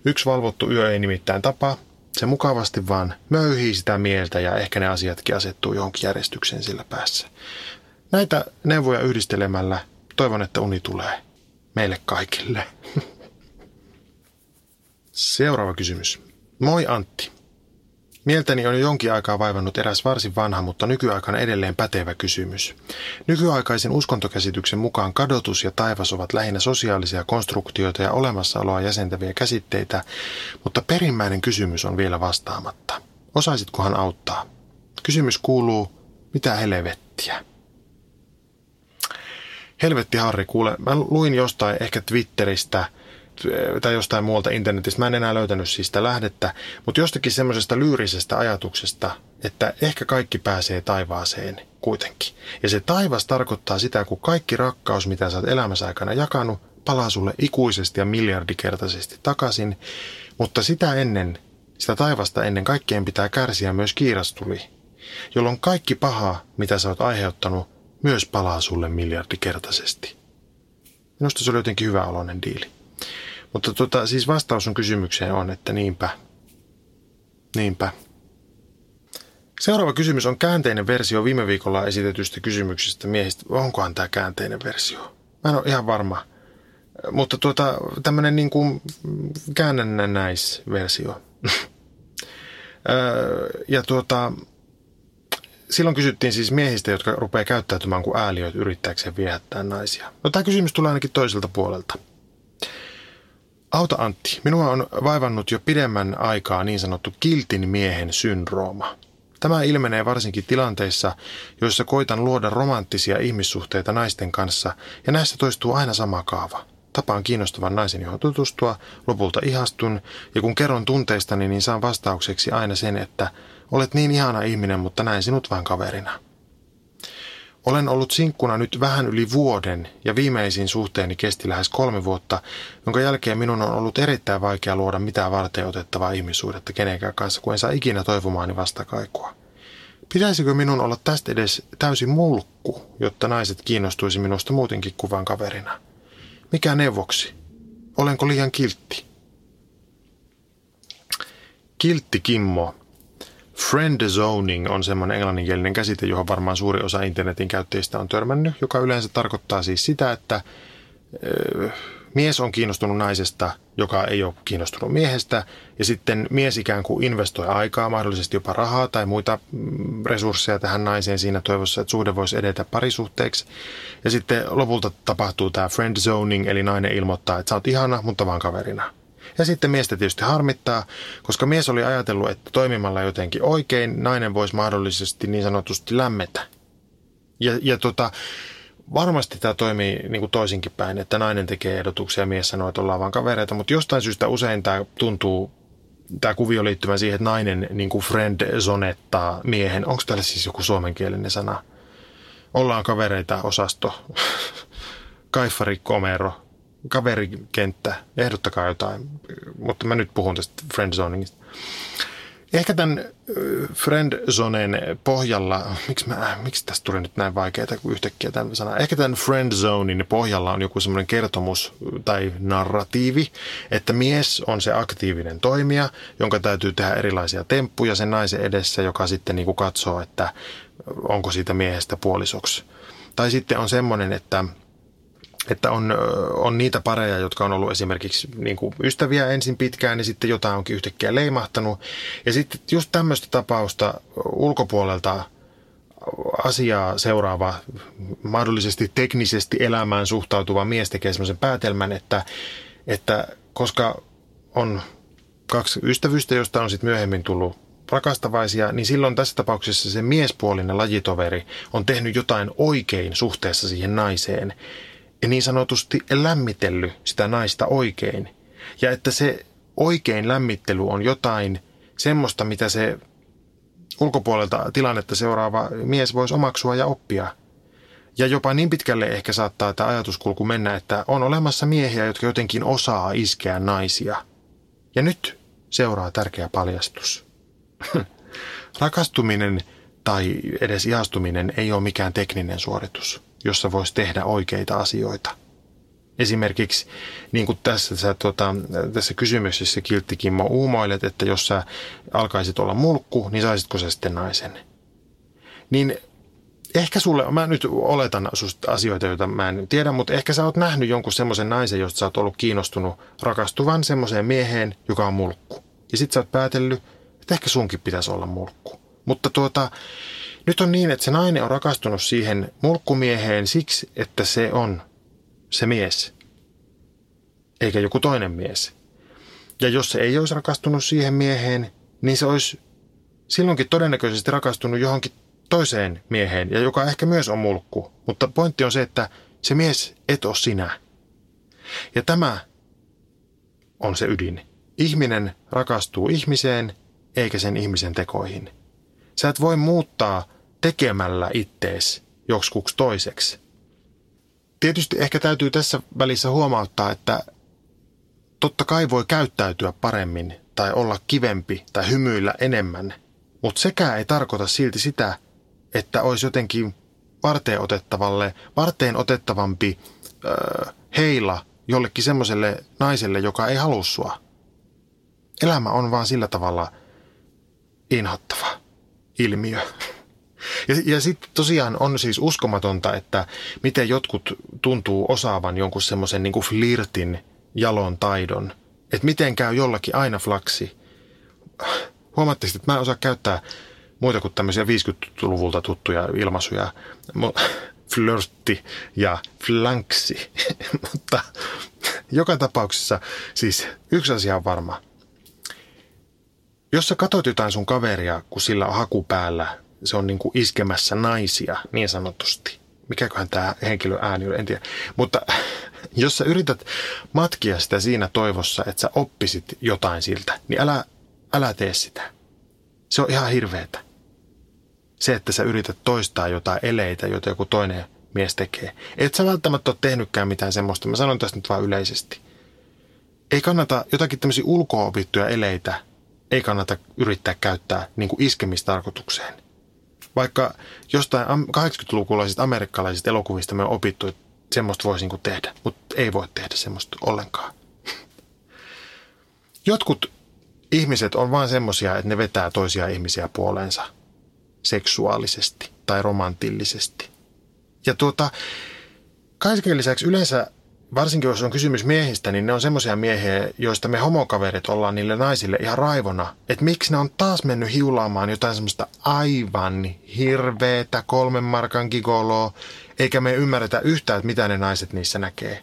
Yksi valvottu yö ei nimittäin tapa. Se mukavasti vaan möyhii sitä mieltä ja ehkä ne asiatkin asettuu johonkin järjestykseen sillä päässä. Näitä neuvoja yhdistelemällä toivon, että uni tulee meille kaikille. Seuraava kysymys. Moi Antti. Mieltäni on jo jonkin aikaa vaivannut eräs varsin vanha, mutta nykyaikana edelleen pätevä kysymys. Nykyaikaisen uskontokäsityksen mukaan kadotus ja taivas ovat lähinnä sosiaalisia konstruktioita ja olemassaoloa jäsentäviä käsitteitä, mutta perimmäinen kysymys on vielä vastaamatta. Osaisitkohan auttaa? Kysymys kuuluu, mitä helvettiä? Helvetti Harri, kuule, mä luin jostain ehkä Twitteristä – tai jostain muualta internetistä. Mä en enää löytänyt siis sitä lähdettä, mutta jostakin semmoisesta lyyrisestä ajatuksesta, että ehkä kaikki pääsee taivaaseen kuitenkin. Ja se taivas tarkoittaa sitä, kun kaikki rakkaus, mitä sä oot elämässä aikana jakanut, palaa sulle ikuisesti ja miljardikertaisesti takaisin, mutta sitä ennen, sitä taivasta ennen kaikkeen pitää kärsiä myös kiirastuli, jolloin kaikki paha, mitä sä oot aiheuttanut, myös palaa sulle miljardikertaisesti. Minusta se oli jotenkin hyvä oloinen diili. Mutta tota, siis vastaus on kysymykseen on, että niinpä. Niinpä. Seuraava kysymys on käänteinen versio viime viikolla esitetystä kysymyksestä miehistä. Onkohan tämä käänteinen versio? Mä en ole ihan varma. Mutta tuota, tämmöinen niin kuin käännännäisversio. ja tuota, silloin kysyttiin siis miehistä, jotka rupeaa käyttäytymään kuin ääliöt yrittääkseen viehättää naisia. No tämä kysymys tulee ainakin toiselta puolelta. Auta Antti, minua on vaivannut jo pidemmän aikaa niin sanottu kiltin miehen syndrooma. Tämä ilmenee varsinkin tilanteissa, joissa koitan luoda romanttisia ihmissuhteita naisten kanssa, ja näissä toistuu aina sama kaava. Tapaan kiinnostavan naisen, johon tutustua, lopulta ihastun, ja kun kerron tunteistani, niin saan vastaukseksi aina sen, että olet niin ihana ihminen, mutta näin sinut vain kaverina. Olen ollut sinkkuna nyt vähän yli vuoden ja viimeisin suhteeni kesti lähes kolme vuotta, jonka jälkeen minun on ollut erittäin vaikea luoda mitään varten otettavaa ihmissuhdetta kenenkään kanssa, kun en saa ikinä toivomaani vastakaikua. Pitäisikö minun olla tästä edes täysin mulkku, jotta naiset kiinnostuisi minusta muutenkin kuvan kaverina? Mikä neuvoksi? Olenko liian kiltti? Kiltti Kimmo Friend zoning on semmoinen englanninkielinen käsite, johon varmaan suuri osa internetin käyttäjistä on törmännyt, joka yleensä tarkoittaa siis sitä, että mies on kiinnostunut naisesta, joka ei ole kiinnostunut miehestä, ja sitten mies ikään kuin investoi aikaa, mahdollisesti jopa rahaa tai muita mm, resursseja tähän naiseen siinä toivossa, että suhde voisi edetä parisuhteeksi. Ja sitten lopulta tapahtuu tämä friend zoning, eli nainen ilmoittaa, että sä oot ihana, mutta vaan kaverina. Ja sitten miestä tietysti harmittaa, koska mies oli ajatellut, että toimimalla jotenkin oikein nainen voisi mahdollisesti niin sanotusti lämmetä. Ja, ja tota, varmasti tämä toimii niin kuin toisinkin päin, että nainen tekee ehdotuksia ja mies sanoo, että ollaan vain kavereita, mutta jostain syystä usein tämä tuntuu, tämä kuvio liittyvän siihen, että nainen niin kuin friend zonettaa miehen. Onko tällä siis joku suomenkielinen sana? Ollaan kavereita osasto. Kaifari Komero kaverikenttä, ehdottakaa jotain, mutta mä nyt puhun tästä friendzoningista. Ehkä tämän friendzonen pohjalla, miksi, mä, miksi tästä tuli nyt näin vaikeaa kuin yhtäkkiä tämän sana. Ehkä tämän friendzonin pohjalla on joku semmoinen kertomus tai narratiivi, että mies on se aktiivinen toimija, jonka täytyy tehdä erilaisia temppuja sen naisen edessä, joka sitten niin kuin katsoo, että onko siitä miehestä puolisoksi. Tai sitten on semmoinen, että että on, on niitä pareja, jotka on ollut esimerkiksi niin kuin ystäviä ensin pitkään ja sitten jotain onkin yhtäkkiä leimahtanut. Ja sitten just tämmöistä tapausta ulkopuolelta asiaa seuraava, mahdollisesti teknisesti elämään suhtautuva mies tekee semmoisen päätelmän, että, että koska on kaksi ystävystä, josta on sitten myöhemmin tullut rakastavaisia, niin silloin tässä tapauksessa se miespuolinen lajitoveri on tehnyt jotain oikein suhteessa siihen naiseen ja niin sanotusti lämmitellyt sitä naista oikein. Ja että se oikein lämmittely on jotain semmoista, mitä se ulkopuolelta tilannetta seuraava mies voisi omaksua ja oppia. Ja jopa niin pitkälle ehkä saattaa tämä ajatuskulku mennä, että on olemassa miehiä, jotka jotenkin osaa iskeä naisia. Ja nyt seuraa tärkeä paljastus. Rakastuminen tai edes ihastuminen ei ole mikään tekninen suoritus jossa voisi tehdä oikeita asioita. Esimerkiksi niin kuin tässä, sä, tuota, tässä kysymyksessä Kiltti Kimmo uumoilet, että jos sä alkaisit olla mulkku, niin saisitko sä sitten naisen? Niin ehkä sulle, mä nyt oletan susta asioita, joita mä en tiedä, mutta ehkä sä oot nähnyt jonkun semmoisen naisen, josta sä oot ollut kiinnostunut rakastuvan semmoiseen mieheen, joka on mulkku. Ja sit sä oot päätellyt, että ehkä sunkin pitäisi olla mulkku. Mutta tuota, nyt on niin, että se nainen on rakastunut siihen mulkkumieheen siksi, että se on se mies, eikä joku toinen mies. Ja jos se ei olisi rakastunut siihen mieheen, niin se olisi silloinkin todennäköisesti rakastunut johonkin toiseen mieheen, ja joka ehkä myös on mulkku. Mutta pointti on se, että se mies et ole sinä. Ja tämä on se ydin. Ihminen rakastuu ihmiseen, eikä sen ihmisen tekoihin. Sä et voi muuttaa tekemällä ittees joksikuksi toiseksi. Tietysti ehkä täytyy tässä välissä huomauttaa, että totta kai voi käyttäytyä paremmin tai olla kivempi tai hymyillä enemmän, mutta sekään ei tarkoita silti sitä, että olisi jotenkin varteen otettavalle, varteen otettavampi öö, heila jollekin semmoiselle naiselle, joka ei halua sua. Elämä on vaan sillä tavalla inhottava ilmiö. Ja, ja sitten tosiaan on siis uskomatonta, että miten jotkut tuntuu osaavan jonkun semmoisen niin flirtin jalon taidon. Että miten käy jollakin aina flaksi. Huomattavasti, että mä en osaa käyttää muita kuin tämmöisiä 50-luvulta tuttuja ilmaisuja. Flirtti ja flanksi. Mutta joka tapauksessa siis yksi asia on varma. Jos sä katot jotain sun kaveria, kun sillä on haku päällä se on niin kuin iskemässä naisia niin sanotusti. Mikäköhän tämä henkilö ääni on, en tiedä. Mutta jos sä yrität matkia sitä siinä toivossa, että sä oppisit jotain siltä, niin älä, älä tee sitä. Se on ihan hirveetä. Se, että sä yrität toistaa jotain eleitä, joita joku toinen mies tekee. Et sä välttämättä ole tehnytkään mitään semmoista. Mä sanon tästä nyt vaan yleisesti. Ei kannata jotakin tämmöisiä ulkoopittuja eleitä, ei kannata yrittää käyttää niin kuin iskemistarkoitukseen. Vaikka jostain 80-lukulaisista amerikkalaisista elokuvista me on opittu, että semmoista voisi niin tehdä, mutta ei voi tehdä semmoista ollenkaan. Jotkut ihmiset on vain semmoisia, että ne vetää toisia ihmisiä puoleensa seksuaalisesti tai romantillisesti. Ja tuota, kaiken lisäksi yleensä varsinkin jos on kysymys miehistä, niin ne on semmoisia miehiä, joista me homokaverit ollaan niille naisille ihan raivona. Että miksi ne on taas mennyt hiulaamaan jotain semmoista aivan hirveetä kolmen markan gigoloa, eikä me ymmärretä yhtään, että mitä ne naiset niissä näkee.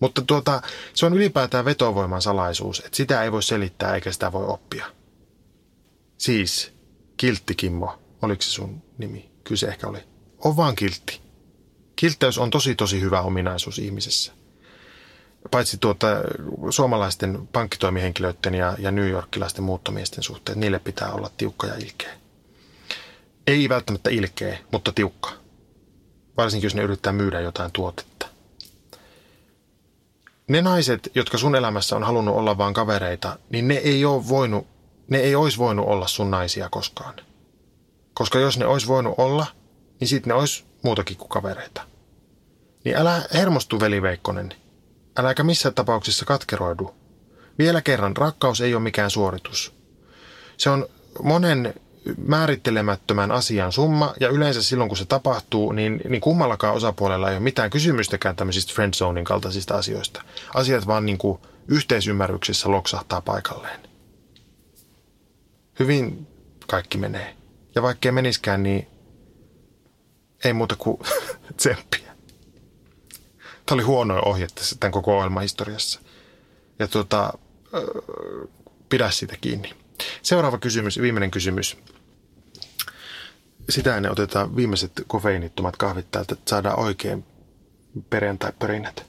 Mutta tuota, se on ylipäätään vetovoiman salaisuus, että sitä ei voi selittää eikä sitä voi oppia. Siis, Kiltti Kimmo, oliko se sun nimi? Kyllä se ehkä oli. On vaan kiltti. Kiltteys on tosi tosi hyvä ominaisuus ihmisessä paitsi tuota, suomalaisten pankkitoimihenkilöiden ja, ja New Yorkilaisten muuttomiesten suhteen, niille pitää olla tiukka ja ilkeä. Ei välttämättä ilkeä, mutta tiukka. Varsinkin, jos ne yrittää myydä jotain tuotetta. Ne naiset, jotka sun elämässä on halunnut olla vain kavereita, niin ne ei ole voinut ne ei olisi voinut olla sun naisia koskaan. Koska jos ne olisi voinut olla, niin sitten ne olisi muutakin kuin kavereita. Niin älä hermostu, veli Veikkonen. Äläkä missään tapauksessa katkeroidu. Vielä kerran, rakkaus ei ole mikään suoritus. Se on monen määrittelemättömän asian summa, ja yleensä silloin kun se tapahtuu, niin, niin kummallakaan osapuolella ei ole mitään kysymystäkään tämmöisistä friendzonin kaltaisista asioista. Asiat vaan niin kuin yhteisymmärryksessä loksahtaa paikalleen. Hyvin kaikki menee. Ja vaikkei meniskään, niin ei muuta kuin tsemppiä. Tämä oli huono ohje tämän koko ohjelman historiassa. Ja tuota, pidä siitä kiinni. Seuraava kysymys, viimeinen kysymys. Sitä ennen otetaan viimeiset kofeiinittomat kahvit täältä, että saadaan oikein perjantai-pörinät.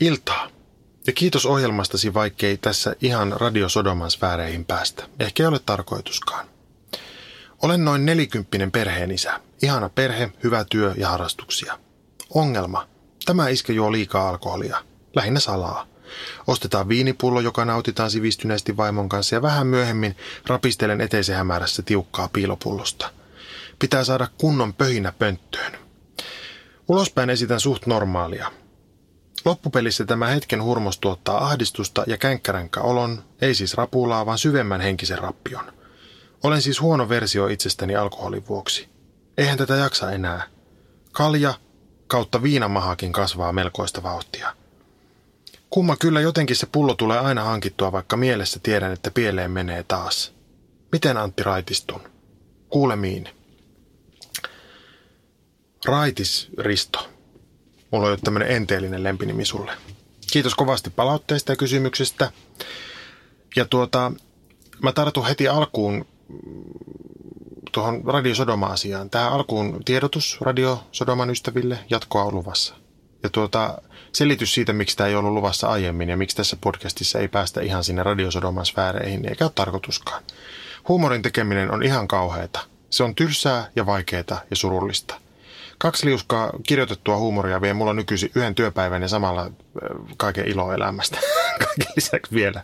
Iltaa. Ja kiitos ohjelmastasi, vaikkei tässä ihan radiosodoman sfääreihin päästä. Ehkä ei ole tarkoituskaan. Olen noin nelikymppinen perheen isä. Ihana perhe, hyvä työ ja harrastuksia. Ongelma. Tämä iskä juo liikaa alkoholia. Lähinnä salaa. Ostetaan viinipullo, joka nautitaan sivistyneesti vaimon kanssa ja vähän myöhemmin rapistelen eteisen hämärässä tiukkaa piilopullosta. Pitää saada kunnon pöhinä pönttöön. Ulospäin esitän suht normaalia. Loppupelissä tämä hetken hurmos tuottaa ahdistusta ja känkkäränkkä olon, ei siis rapulaa, vaan syvemmän henkisen rappion. Olen siis huono versio itsestäni alkoholin vuoksi. Eihän tätä jaksa enää. Kalja kautta viinamahakin kasvaa melkoista vauhtia. Kumma kyllä jotenkin se pullo tulee aina hankittua, vaikka mielessä tiedän, että pieleen menee taas. Miten Antti raitistun? Kuulemiin. Raitis Risto. Mulla on jo tämmöinen enteellinen lempinimi sulle. Kiitos kovasti palautteista ja kysymyksistä. Ja tuota, mä tartun heti alkuun tuohon Radio Sodoma-asiaan. Tähän alkuun tiedotus Radio Sodoman ystäville jatkoa on luvassa. Ja tuota, selitys siitä, miksi tämä ei ollut luvassa aiemmin ja miksi tässä podcastissa ei päästä ihan sinne Radio Sodoman sfääreihin, eikä ole tarkoituskaan. Huumorin tekeminen on ihan kauheata. Se on tylsää ja vaikeaa ja surullista. Kaksi liuskaa kirjoitettua huumoria vie mulla nykyisin yhden työpäivän ja samalla kaiken ilo elämästä. Kaiken lisäksi vielä.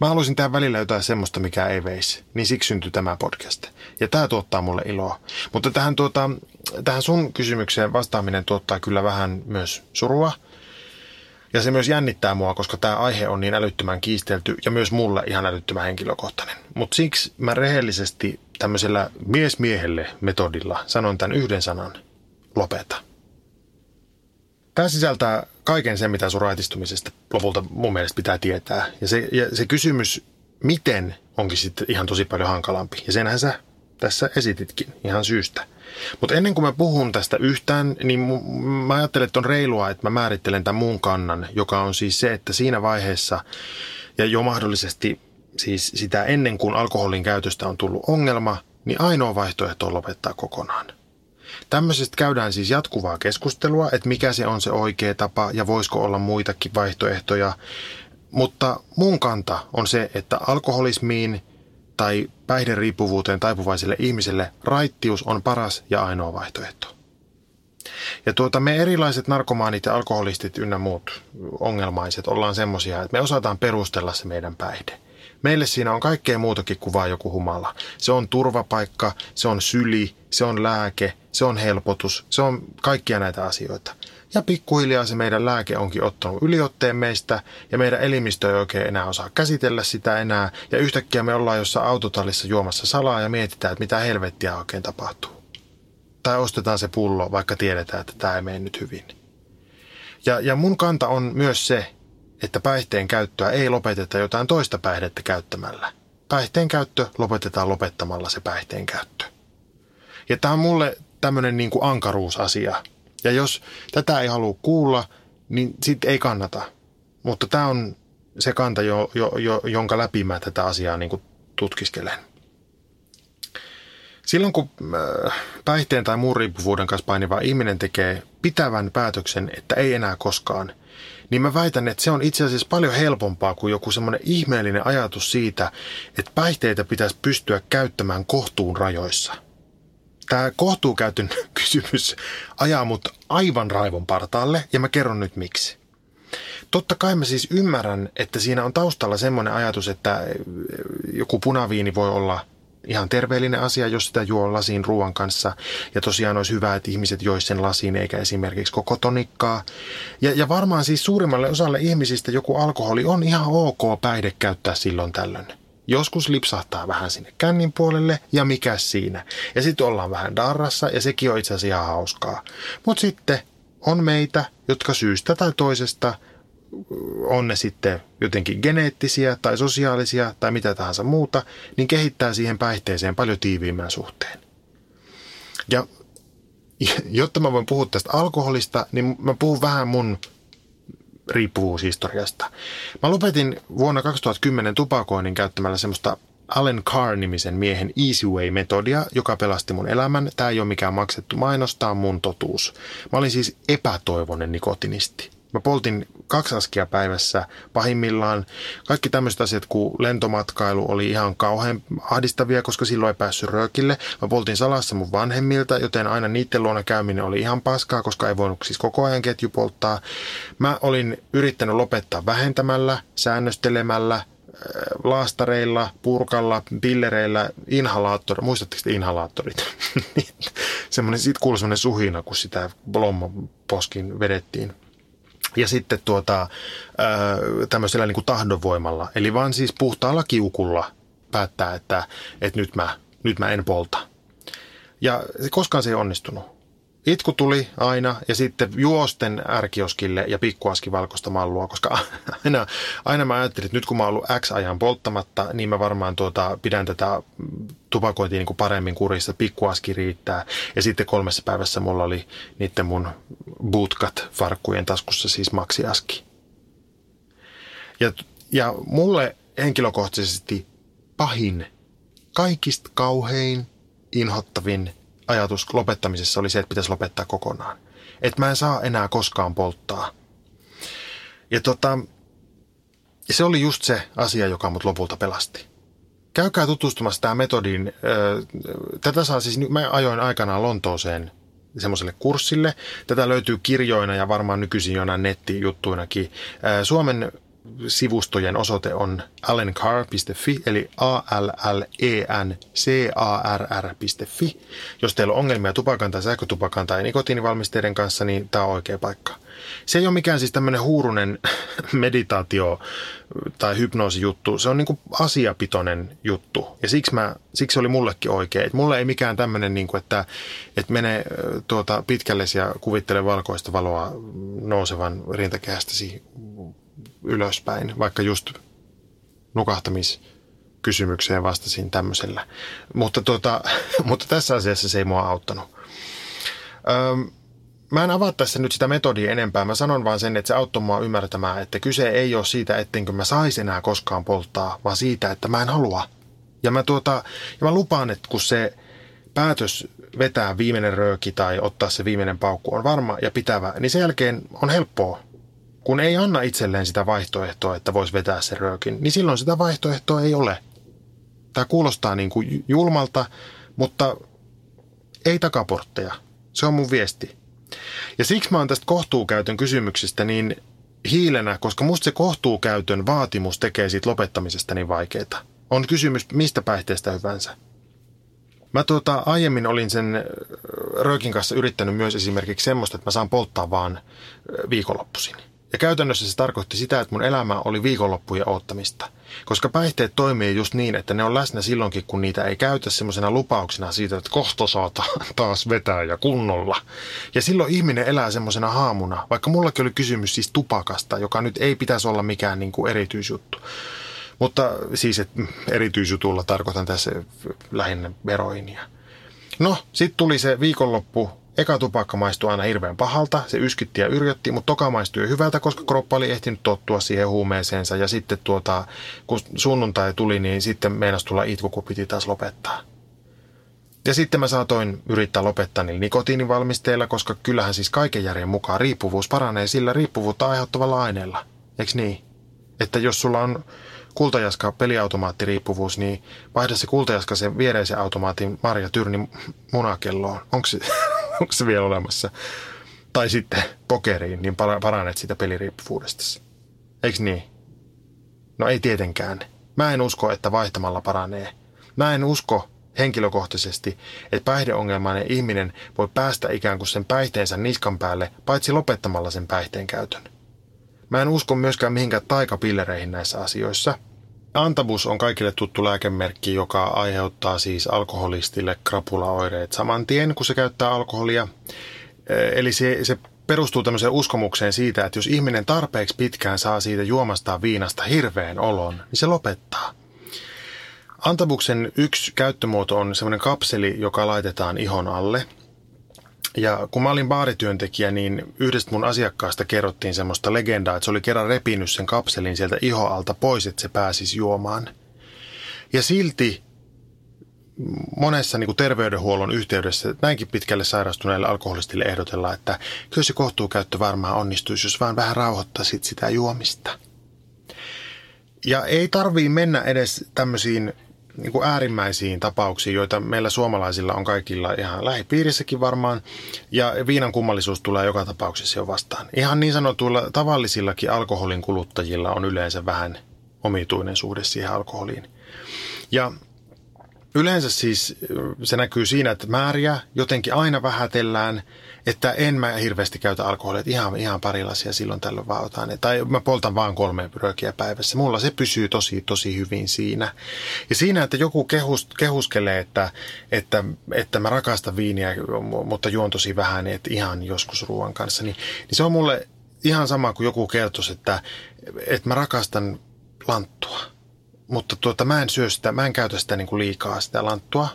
Mä haluaisin tähän välillä jotain semmoista, mikä ei veisi. Niin siksi syntyi tämä podcast. Ja tämä tuottaa mulle iloa. Mutta tähän, tuota, tähän sun kysymykseen vastaaminen tuottaa kyllä vähän myös surua. Ja se myös jännittää mua, koska tämä aihe on niin älyttömän kiistelty ja myös mulle ihan älyttömän henkilökohtainen. Mutta siksi mä rehellisesti tämmöisellä mies miehelle metodilla sanon tämän yhden sanan – lopeta. Tämä sisältää kaiken sen, mitä sun raitistumisesta lopulta mun mielestä pitää tietää. Ja se, ja se kysymys, miten, onkin sitten ihan tosi paljon hankalampi. Ja senhän sä tässä esititkin ihan syystä. Mutta ennen kuin mä puhun tästä yhtään, niin mä ajattelen, että on reilua, että mä määrittelen tämän muun kannan, joka on siis se, että siinä vaiheessa ja jo mahdollisesti siis sitä ennen kuin alkoholin käytöstä on tullut ongelma, niin ainoa vaihtoehto on lopettaa kokonaan. Tämmöisestä käydään siis jatkuvaa keskustelua, että mikä se on se oikea tapa ja voisiko olla muitakin vaihtoehtoja. Mutta mun kanta on se, että alkoholismiin tai päihderiippuvuuteen taipuvaiselle ihmiselle raittius on paras ja ainoa vaihtoehto. Ja tuota, me erilaiset narkomaanit ja alkoholistit ynnä muut ongelmaiset ollaan semmosia, että me osataan perustella se meidän päihde. Meille siinä on kaikkea muutakin kuin vain joku humala. Se on turvapaikka, se on syli, se on lääke, se on helpotus, se on kaikkia näitä asioita. Ja pikkuhiljaa se meidän lääke onkin ottanut yliotteen meistä ja meidän elimistö ei oikein enää osaa käsitellä sitä enää. Ja yhtäkkiä me ollaan jossain autotallissa juomassa salaa ja mietitään, että mitä helvettiä oikein tapahtuu. Tai ostetaan se pullo, vaikka tiedetään, että tämä ei mene nyt hyvin. Ja, ja mun kanta on myös se, että päihteen käyttöä ei lopeteta jotain toista päihdettä käyttämällä. Päihteen käyttö lopetetaan lopettamalla se päihteen käyttö. Ja tämä on mulle tämmöinen niin kuin ankaruusasia. Ja jos tätä ei halua kuulla, niin sitten ei kannata. Mutta tämä on se kanta, jo, jo, jo, jonka läpi mä tätä asiaa niin kuin tutkiskelen. Silloin kun äh, päihteen tai muun riippuvuuden kanssa painiva ihminen tekee pitävän päätöksen, että ei enää koskaan, niin mä väitän, että se on itse asiassa paljon helpompaa kuin joku semmoinen ihmeellinen ajatus siitä, että päihteitä pitäisi pystyä käyttämään kohtuun rajoissa – Tämä kohtuukäytön kysymys ajaa mut aivan raivon partaalle ja mä kerron nyt miksi. Totta kai mä siis ymmärrän, että siinä on taustalla semmoinen ajatus, että joku punaviini voi olla ihan terveellinen asia, jos sitä juo lasiin ruoan kanssa. Ja tosiaan olisi hyvä, että ihmiset jois sen lasiin eikä esimerkiksi koko tonikkaa. Ja, ja varmaan siis suurimmalle osalle ihmisistä joku alkoholi on ihan ok päihde käyttää silloin tällöin. Joskus lipsahtaa vähän sinne kännin puolelle ja mikä siinä. Ja sitten ollaan vähän darrassa ja sekin on itse asiassa ihan hauskaa. Mutta sitten on meitä, jotka syystä tai toisesta on ne sitten jotenkin geneettisiä tai sosiaalisia tai mitä tahansa muuta, niin kehittää siihen päihteeseen paljon tiiviimmän suhteen. Ja jotta mä voin puhua tästä alkoholista, niin mä puhun vähän mun riippuvuushistoriasta. Mä lopetin vuonna 2010 tupakoinnin käyttämällä semmoista Allen Carr-nimisen miehen Easy Way-metodia, joka pelasti mun elämän. Tämä ei ole mikään maksettu mainos, tämä on mun totuus. Mä olin siis epätoivoinen nikotinisti. Mä poltin kaksi askia päivässä pahimmillaan. Kaikki tämmöiset asiat kuin lentomatkailu oli ihan kauhean ahdistavia, koska silloin ei päässyt röökille. Mä poltin salassa mun vanhemmilta, joten aina niiden luona käyminen oli ihan paskaa, koska ei voinut siis koko ajan ketju polttaa. Mä olin yrittänyt lopettaa vähentämällä, säännöstelemällä, äh, laastareilla, purkalla, pillereillä, inhalaattori. Muistatteko te inhalaattorit? semmoinen, siitä kuului semmoinen suhina, kun sitä lommoposkin vedettiin ja sitten tuota, tämmöisellä niin kuin tahdonvoimalla. Eli vaan siis puhtaalla kiukulla päättää, että, että nyt, mä, nyt mä en polta. Ja koskaan se ei onnistunut. Itku tuli aina ja sitten juosten ärkioskille ja pikkuaski valkoista mallua, koska aina, aina mä ajattelin, että nyt kun mä oon ollut X ajan polttamatta, niin mä varmaan tuota, pidän tätä tupakointia niin kuin paremmin kurissa, pikkuaski riittää. Ja sitten kolmessa päivässä mulla oli niiden mun bootkat farkkujen taskussa, siis maksiaski. Ja, ja mulle henkilökohtaisesti pahin, kaikista kauhein, inhottavin ajatus lopettamisessa oli se, että pitäisi lopettaa kokonaan. Että mä en saa enää koskaan polttaa. Ja tota, se oli just se asia, joka mut lopulta pelasti. Käykää tutustumassa tähän metodiin. Tätä saa siis, mä ajoin aikanaan Lontooseen semmoiselle kurssille. Tätä löytyy kirjoina ja varmaan nykyisin jonain nettijuttuinakin. Suomen sivustojen osoite on allencar.fi, eli a l l e n c a r rfi Jos teillä on ongelmia tupakan tai sähkötupakan tai nikotiinivalmisteiden kanssa, niin tämä on oikea paikka. Se ei ole mikään siis tämmöinen huurunen meditaatio tai hypnoosijuttu. Se on niin kuin asiapitoinen juttu. Ja siksi, mä, siksi oli mullekin oikein. Et mulle ei mikään tämmöinen, niin kuin, että, että mene tuota, pitkälle ja kuvittele valkoista valoa nousevan rintakehästäsi ylöspäin, vaikka just nukahtamiskysymykseen vastasin tämmöisellä. Mutta, tuota, mutta tässä asiassa se ei mua auttanut. Öm, mä en avaa tässä nyt sitä metodia enempää. Mä sanon vaan sen, että se auttoi mua ymmärtämään, että kyse ei ole siitä, ettenkö mä sais enää koskaan polttaa, vaan siitä, että mä en halua. Ja mä, tuota, ja mä lupaan, että kun se päätös vetää viimeinen rööki tai ottaa se viimeinen paukku on varma ja pitävä, niin sen jälkeen on helppoa kun ei anna itselleen sitä vaihtoehtoa, että voisi vetää sen röökin, niin silloin sitä vaihtoehtoa ei ole. Tämä kuulostaa niin kuin julmalta, mutta ei takaportteja. Se on mun viesti. Ja siksi mä oon tästä kohtuukäytön kysymyksestä niin hiilenä, koska musta se kohtuukäytön vaatimus tekee siitä lopettamisesta niin vaikeaa. On kysymys mistä päihteestä hyvänsä. Mä tuota, aiemmin olin sen röökin kanssa yrittänyt myös esimerkiksi semmoista, että mä saan polttaa vaan viikonloppuisin. Ja käytännössä se tarkoitti sitä, että mun elämä oli viikonloppujen oottamista. Koska päihteet toimii just niin, että ne on läsnä silloinkin, kun niitä ei käytä semmoisena lupauksena siitä, että kohta saa taas vetää ja kunnolla. Ja silloin ihminen elää semmoisena haamuna, vaikka mullakin oli kysymys siis tupakasta, joka nyt ei pitäisi olla mikään niin kuin erityisjuttu. Mutta siis, että erityisjutulla tarkoitan tässä lähinnä veroinia. No, sitten tuli se viikonloppu Eka tupakka maistui aina hirveän pahalta, se yskytti ja yrjötti, mutta toka maistui hyvältä, koska kroppa oli ehtinyt tottua siihen huumeeseensa. Ja sitten tuota, kun sunnuntai tuli, niin sitten meinasi tulla itku, kun piti taas lopettaa. Ja sitten mä saatoin yrittää lopettaa niillä nikotiinivalmisteilla, koska kyllähän siis kaiken järjen mukaan riippuvuus paranee sillä riippuvuutta aiheuttavalla aineella. Eikö niin? Että jos sulla on kultajaska peliautomaattiriippuvuus, niin vaihda se kultajaska sen viereisen automaatin Marja Tyrni munakelloon. Onko se, onko se vielä olemassa? Tai sitten pokeriin, niin parannet sitä peliriippuvuudesta. Eikö niin? No ei tietenkään. Mä en usko, että vaihtamalla paranee. Mä en usko henkilökohtaisesti, että päihdeongelmainen ihminen voi päästä ikään kuin sen päihteensä niskan päälle, paitsi lopettamalla sen päihteen käytön. Mä en usko myöskään mihinkään taikapillereihin näissä asioissa. Antabus on kaikille tuttu lääkemerkki, joka aiheuttaa siis alkoholistille krapulaoireet saman tien, kun se käyttää alkoholia. Eli se, se perustuu tämmöiseen uskomukseen siitä, että jos ihminen tarpeeksi pitkään saa siitä juomasta viinasta hirveän olon, niin se lopettaa. Antabuksen yksi käyttömuoto on semmoinen kapseli, joka laitetaan ihon alle. Ja kun mä olin baarityöntekijä, niin yhdestä mun asiakkaasta kerrottiin semmoista legendaa, että se oli kerran repinyt sen kapselin sieltä ihoalta pois, että se pääsisi juomaan. Ja silti monessa niin kuin terveydenhuollon yhteydessä näinkin pitkälle sairastuneille alkoholistille ehdotellaan, että kyllä se kohtuukäyttö varmaan onnistuisi, jos vaan vähän rauhoittaisit sitä juomista. Ja ei tarvii mennä edes tämmöisiin niin kuin äärimmäisiin tapauksiin, joita meillä suomalaisilla on kaikilla ihan lähipiirissäkin varmaan, ja viinan kummallisuus tulee joka tapauksessa jo vastaan. Ihan niin sanotuilla tavallisillakin alkoholin kuluttajilla on yleensä vähän omituinen suhde siihen alkoholiin. Ja Yleensä siis se näkyy siinä, että määriä jotenkin aina vähätellään, että en mä hirveästi käytä alkoholia, että ihan, ihan pari lasia silloin tällöin vaan otan. Tai mä poltan vaan kolme röökiä päivässä. Mulla se pysyy tosi, tosi hyvin siinä. Ja siinä, että joku kehus, kehuskelee, että, että, että mä rakastan viiniä, mutta juon tosi vähän, että ihan joskus ruoan kanssa, niin, niin se on mulle ihan sama kuin joku kertoisi, että, että mä rakastan lanttua mutta tuota, mä en syö sitä, mä en käytä sitä niin kuin liikaa sitä lanttua.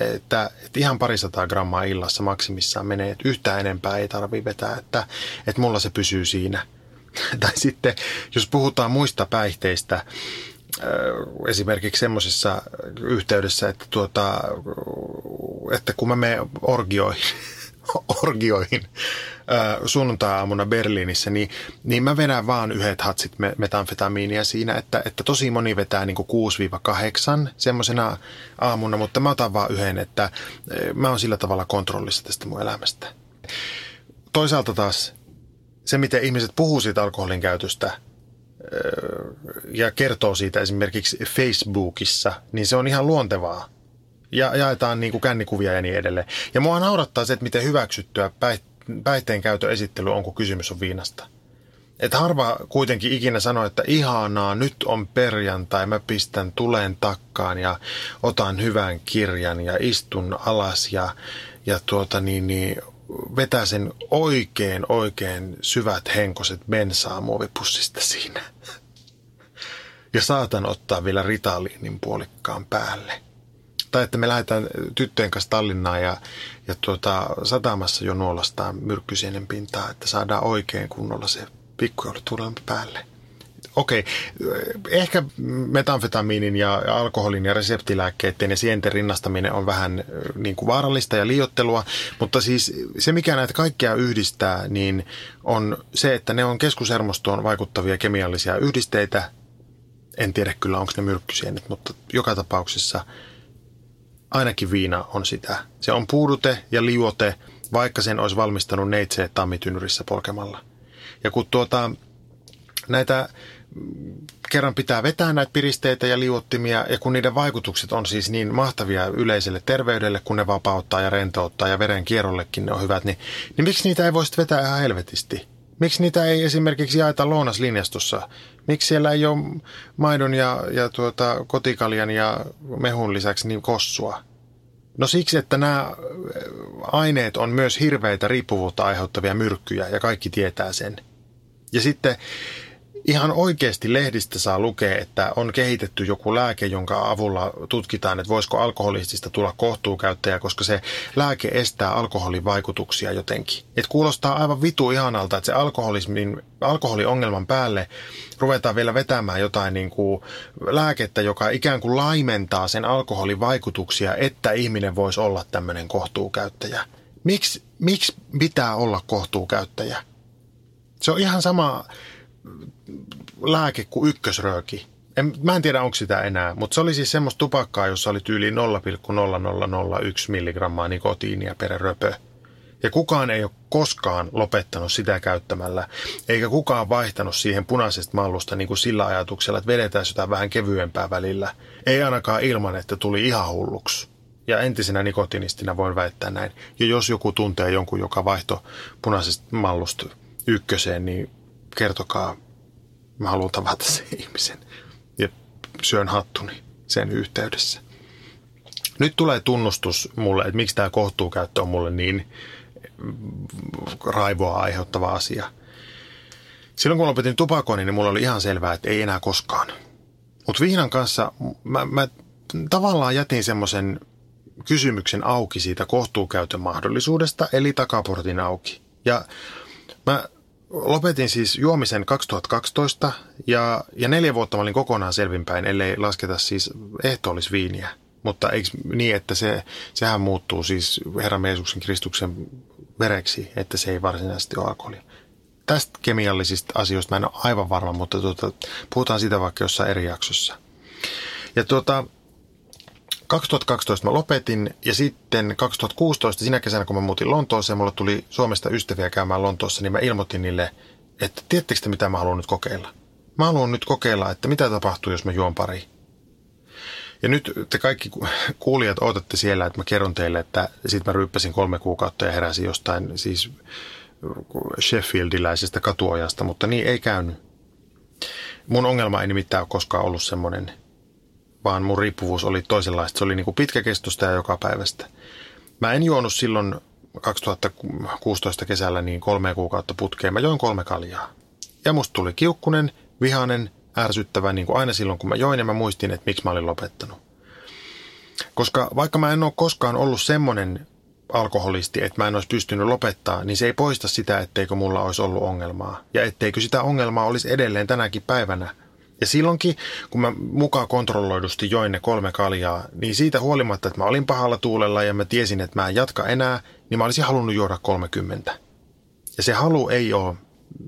Että, että ihan parisataa grammaa illassa maksimissaan menee, että yhtään enempää ei tarvi vetää, että, että mulla se pysyy siinä. tai sitten, jos puhutaan muista päihteistä, esimerkiksi semmoisessa yhteydessä, että, tuota, että kun mä menen orgioihin, orgioihin sunnuntai-aamuna Berliinissä, niin, niin mä vedän vaan yhdet hatsit metanfetamiinia siinä, että, että tosi moni vetää niin 6-8 semmoisena aamuna, mutta mä otan vaan yhden, että mä oon sillä tavalla kontrollissa tästä mun elämästä. Toisaalta taas se, miten ihmiset puhuu siitä alkoholin käytöstä ja kertoo siitä esimerkiksi Facebookissa, niin se on ihan luontevaa ja jaetaan niin kuin kännikuvia ja niin edelleen. Ja mua naurattaa se, että miten hyväksyttyä päihteen käytön esittely on, kun kysymys on viinasta. Että harva kuitenkin ikinä sanoo, että ihanaa, nyt on perjantai, mä pistän tuleen takkaan ja otan hyvän kirjan ja istun alas ja, ja tuota niin, niin vetää sen oikein, oikein syvät henkoset bensaa muovipussista siinä. Ja saatan ottaa vielä ritaliinin puolikkaan päälle tai että me lähdetään tyttöjen kanssa Tallinnaan ja, ja tuota, satamassa jo nuolastaan myrkkysienen pintaa, että saadaan oikein kunnolla se pikkujoulutunnelma päälle. Okei, ehkä metanfetamiinin ja alkoholin ja reseptilääkkeiden ja sienten rinnastaminen on vähän niin kuin vaarallista ja liiottelua, mutta siis se mikä näitä kaikkea yhdistää, niin on se, että ne on keskushermostoon vaikuttavia kemiallisia yhdisteitä. En tiedä kyllä, onko ne myrkkysienet, mutta joka tapauksessa – ainakin viina on sitä. Se on puudute ja liuote, vaikka sen olisi valmistanut neitseet tammitynnyrissä polkemalla. Ja kun tuota, näitä mm, kerran pitää vetää näitä piristeitä ja liuottimia, ja kun niiden vaikutukset on siis niin mahtavia yleiselle terveydelle, kun ne vapauttaa ja rentouttaa ja veren kierrollekin ne on hyvät, niin, niin miksi niitä ei voisi vetää ihan helvetisti? Miksi niitä ei esimerkiksi jaeta lounaslinjastossa? Miksi siellä ei ole maidon ja, ja tuota, kotikaljan ja mehun lisäksi niin kossua? No siksi, että nämä aineet on myös hirveitä riippuvuutta aiheuttavia myrkkyjä ja kaikki tietää sen. Ja sitten ihan oikeasti lehdistä saa lukea, että on kehitetty joku lääke, jonka avulla tutkitaan, että voisiko alkoholistista tulla kohtuukäyttäjä, koska se lääke estää alkoholin vaikutuksia jotenkin. Et kuulostaa aivan vitu ihanalta, että se alkoholismin, alkoholiongelman päälle ruvetaan vielä vetämään jotain niin kuin lääkettä, joka ikään kuin laimentaa sen alkoholin vaikutuksia, että ihminen voisi olla tämmöinen kohtuukäyttäjä. Miksi, miksi pitää olla kohtuukäyttäjä? Se on ihan sama lääke kuin ykkösrööki. en, mä en tiedä onko sitä enää, mutta se oli siis semmoista tupakkaa, jossa oli tyyli 0,0001 milligrammaa nikotiinia per röpö. Ja kukaan ei ole koskaan lopettanut sitä käyttämällä, eikä kukaan vaihtanut siihen punaisesta mallusta niin kuin sillä ajatuksella, että vedetään sitä vähän kevyempää välillä. Ei ainakaan ilman, että tuli ihan hulluksi. Ja entisenä nikotinistina voin väittää näin. Ja jos joku tuntee jonkun, joka vaihto punaisesta mallusta ykköseen, niin kertokaa, mä haluan tavata sen ihmisen. Ja syön hattuni sen yhteydessä. Nyt tulee tunnustus mulle, että miksi tämä kohtuukäyttö on mulle niin raivoa aiheuttava asia. Silloin kun lopetin tupakoinnin, niin mulla oli ihan selvää, että ei enää koskaan. Mutta viinan kanssa mä, mä tavallaan jätin semmoisen kysymyksen auki siitä kohtuukäytön mahdollisuudesta, eli takaportin auki. Ja mä lopetin siis juomisen 2012 ja, ja neljä vuotta mä olin kokonaan selvinpäin, ellei lasketa siis ehtoollisviiniä. Mutta eikö niin, että se, sehän muuttuu siis Herran Jeesuksen Kristuksen vereksi, että se ei varsinaisesti ole alkoholia. Tästä kemiallisista asioista mä en ole aivan varma, mutta tuota, puhutaan siitä vaikka jossain eri jaksossa. Ja tuota, 2012 mä lopetin ja sitten 2016 sinä kesänä, kun mä muutin Lontooseen, mulle tuli Suomesta ystäviä käymään Lontoossa, niin mä ilmoitin niille, että tiedättekö te mitä mä haluan nyt kokeilla? Mä haluan nyt kokeilla, että mitä tapahtuu, jos mä juon pari. Ja nyt te kaikki kuulijat odotatte siellä, että mä kerron teille, että sit mä ryppäsin kolme kuukautta ja heräsin jostain siis Sheffieldiläisestä katuojasta, mutta niin ei käynyt. Mun ongelma ei nimittäin ole koskaan ollut semmoinen – vaan mun riippuvuus oli toisenlaista. Se oli niin kuin pitkäkestoista ja joka päivästä. Mä en juonut silloin 2016 kesällä niin kolme kuukautta putkeen. Mä join kolme kaljaa. Ja musta tuli kiukkunen, vihanen, ärsyttävä, niin kuin aina silloin kun mä join ja mä muistin, että miksi mä olin lopettanut. Koska vaikka mä en ole koskaan ollut semmoinen alkoholisti, että mä en olisi pystynyt lopettaa, niin se ei poista sitä, etteikö mulla olisi ollut ongelmaa. Ja etteikö sitä ongelmaa olisi edelleen tänäkin päivänä – ja silloinkin, kun mä mukaan kontrolloidusti join ne kolme kaljaa, niin siitä huolimatta, että mä olin pahalla tuulella ja mä tiesin, että mä en jatka enää, niin mä olisin halunnut juoda 30. Ja se halu ei ole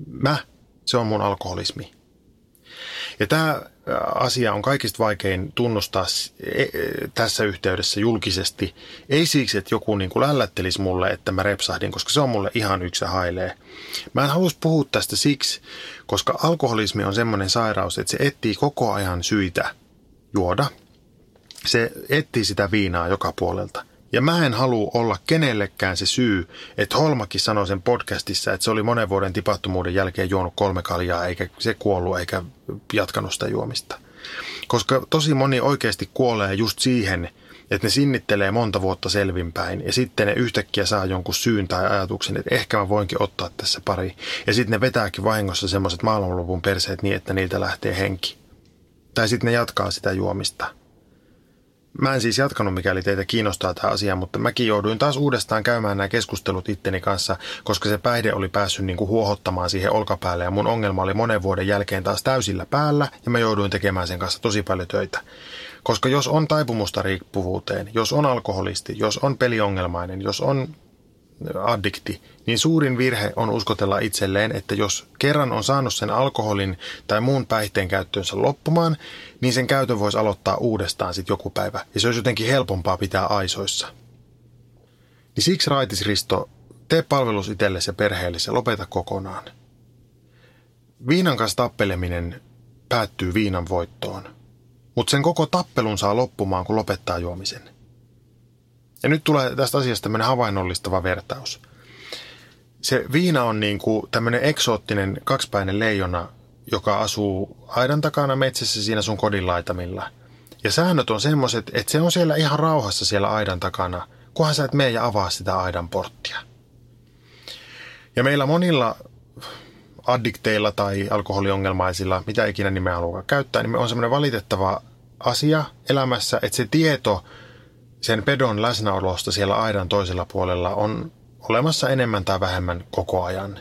mä, se on mun alkoholismi. Ja tämä asia on kaikista vaikein tunnustaa e, e, tässä yhteydessä julkisesti. Ei siksi, että joku niin kuin lällättelisi mulle, että mä repsahdin, koska se on mulle ihan yksi hailee. Mä en halus puhua tästä siksi, koska alkoholismi on semmoinen sairaus, että se etsii koko ajan syitä juoda. Se etsii sitä viinaa joka puolelta. Ja mä en halua olla kenellekään se syy, että Holmakin sanoi sen podcastissa, että se oli monen vuoden tipattomuuden jälkeen juonut kolme kaljaa, eikä se kuollut eikä jatkanut sitä juomista. Koska tosi moni oikeasti kuolee just siihen, että ne sinnittelee monta vuotta selvinpäin ja sitten ne yhtäkkiä saa jonkun syyn tai ajatuksen, että ehkä mä voinkin ottaa tässä pari. Ja sitten ne vetääkin vahingossa semmoiset maailmanlopun perseet niin, että niiltä lähtee henki. Tai sitten ne jatkaa sitä juomista. Mä en siis jatkanut, mikäli teitä kiinnostaa tämä asia, mutta mäkin jouduin taas uudestaan käymään nämä keskustelut itteni kanssa, koska se päihde oli päässyt kuin huohottamaan siihen olkapäälle ja mun ongelma oli monen vuoden jälkeen taas täysillä päällä ja mä jouduin tekemään sen kanssa tosi paljon töitä. Koska jos on taipumusta riippuvuuteen, jos on alkoholisti, jos on peliongelmainen, jos on addikti, niin suurin virhe on uskotella itselleen, että jos kerran on saanut sen alkoholin tai muun päihteen käyttöönsä loppumaan, niin sen käytön voisi aloittaa uudestaan sitten joku päivä, ja se olisi jotenkin helpompaa pitää aisoissa. Niin siksi raitis Risto, tee palvelus itsellesi ja perheellesi ja lopeta kokonaan. Viinan kanssa tappeleminen päättyy viinan voittoon, mutta sen koko tappelun saa loppumaan, kun lopettaa juomisen – ja nyt tulee tästä asiasta tämmöinen havainnollistava vertaus. Se viina on niin kuin tämmöinen eksoottinen kaksipäinen leijona, joka asuu aidan takana metsässä siinä sun kodin laitamilla. Ja säännöt on semmoiset, että se on siellä ihan rauhassa siellä aidan takana, kunhan sä et mene ja avaa sitä aidan porttia. Ja meillä monilla addikteilla tai alkoholiongelmaisilla, mitä ikinä nimeä haluaa käyttää, niin on semmoinen valitettava asia elämässä, että se tieto – sen pedon läsnäolosta siellä aidan toisella puolella on olemassa enemmän tai vähemmän koko ajan.